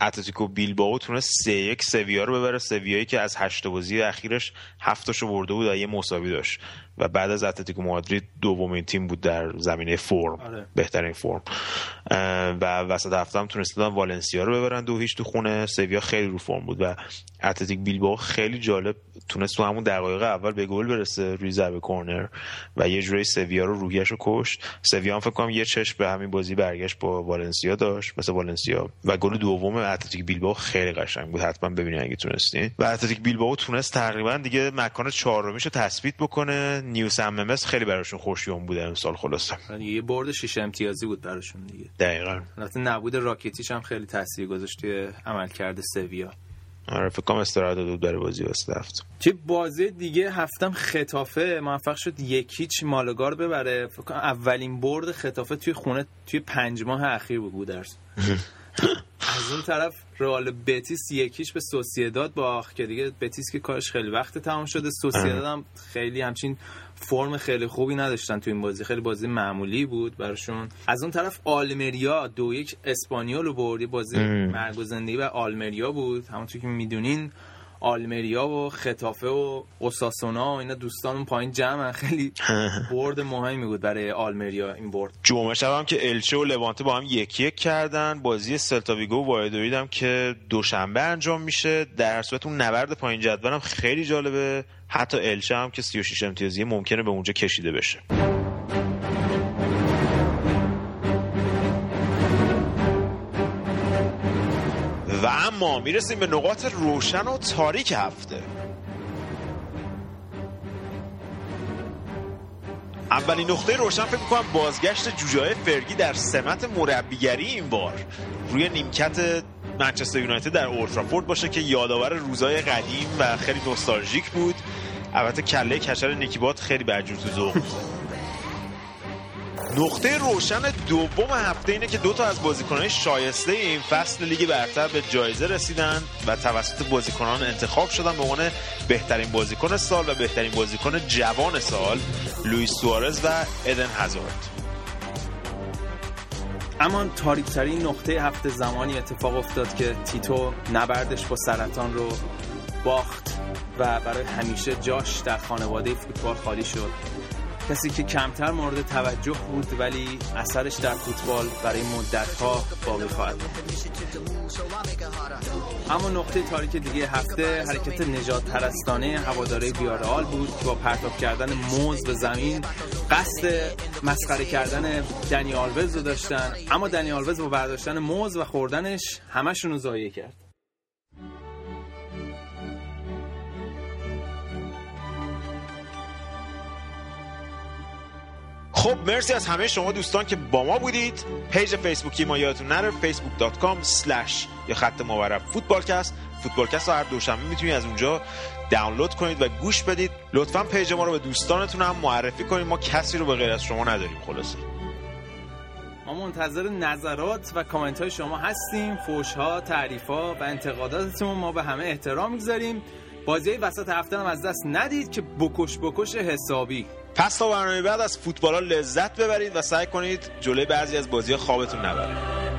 اتلتیکو بیلبائو تونست سه یک سویا رو ببره. سویایی که از هشت بازی اخیرش هفتاشو برده بود و یه مساوی داشت. و بعد از اتلتیکو مادرید دومین تیم بود در زمینه فرم آره. بهترین فرم. و وسط هفته هم تونستن والنسیا رو ببرن دو هیچ تو خونه. سویا خیلی رو فرم بود و اتلتیک بیلبائو خیلی جالب تونست تو همون دقایق اول به گل برسه روی ضربه کورنر و یه جوری سویا رو روحیش رو کشت. سویا هم فکر کنم یه چشم به همین بازی برگشت با والنسیا داشت مثل والنسیا. و گل دوم اتلتیک بیلبائو خیلی قشنگ بود. حتما ببینید اگه تونستین. و اتلتیک بیلبائو تونست تقریبا دیگه مکان چهارمیشو تثبیت بکنه. نیوس ام خیلی براشون خوش‌یمن بوده امسال خلاصه. یه برد 6 امتیازی بود براشون دیگه. دقیقاً. البته نبود راکتیچ هم خیلی تاثیر گذاشت توی عملکرد سویا. آره فکر کنم استراحت داد برای بازی واسه هفت چه بازی دیگه هفتم خطافه موفق شد یکیچ مالگار ببره. فکر کنم اولین برد خطافه توی خونه توی پنج ماه اخیر بود بودرس. <laughs> از اون طرف رئال بتیس یکیش به سوسیداد باخت که دیگه بتیس که کارش خیلی وقت تمام شده. سوسیداد هم خیلی همچین فرم خیلی خوبی نداشتن تو این بازی. خیلی بازی معمولی بود براشون. از اون طرف آلمریا دو یک اسپانیول رو بردی بازی مرگ و زندگی و آلمریا بود. همونطور که می‌دونین آلمریا و خطافه و اوساسونا و اینا دوستان اون پایین جمع خیلی <laughs> برد مهمی بود برای آلمریا این برد. جمعه شب هم که الچه و لوانته با هم یکی یک کردن. بازی سلتاویگو و وایدوید هم که دوشنبه انجام میشه. در صورت اون نبرد پایین جدول هم خیلی جالبه. حتی الچه هم که 36 امتیازی ممکنه به اونجا کشیده بشه. اما می‌رسیم به نقاط روشن و تاریک هفته. اولین نقطه روشن فکر می‌کنم بازگشت جوجای فرگی در سمت مربیگری این بار. روی نیمکت منچستر یونایتد در اولترافورد باشه که یادآور روزای قدیم و خیلی نوستالژیک بود. البته کله کشر نیکیبات خیلی برجور تو ذوق نقطه روشن دوم هفته اینه که دو تا از بازیکنان شایسته این فصل لیگ برتر به جایزه رسیدن و توسط بازیکنان انتخاب شدن به عنوان بهترین بازیکن سال و بهترین بازیکن جوان سال لوئیس سوارز و ادن هازارد. اما تاریکترین نقطه هفته زمانی اتفاق افتاد که تیتو نبردش با سرطان رو باخت و برای همیشه جاش در خانواده فوتبال خالی شد. کسی که کمتر مورد توجه بود ولی اثرش در فوتبال برای مدتها باقی خواهد اما نقطه تاریک دیگه هفته حرکت نجات پرستانه هواداره بیارال بود که با پرتاب کردن موز به زمین قصد مسخره کردن دنی آلوز رو داشتن اما دنی آلوز با برداشتن موز و خوردنش همشون رو ضایع کرد. خب مرسی از همه شما دوستان که با ما بودید. پیج فیسبوکی ما یادتون نره facebook.com یا خط مورب فوتبالکست. فوتبالکست هر دوشنبه می‌تونید از اونجا دانلود کنید و گوش بدید. لطفا پیج ما رو به دوستانتون هم معرفی کنید. ما کسی رو به غیر از شما نداریم خلاصه. ما منتظر نظرات و کامنت های شما هستیم. فوش ها تعریف ها و انتقاداتتون ما به همه احترام می‌گذاریم. بازی وسط هفته هم از دست ندید که بکش بکش حسابی. پس تا برنامه بعد از فوتبال لذت ببرید و سعی کنید جلوی بعضی از بازی خوابتون نبرید.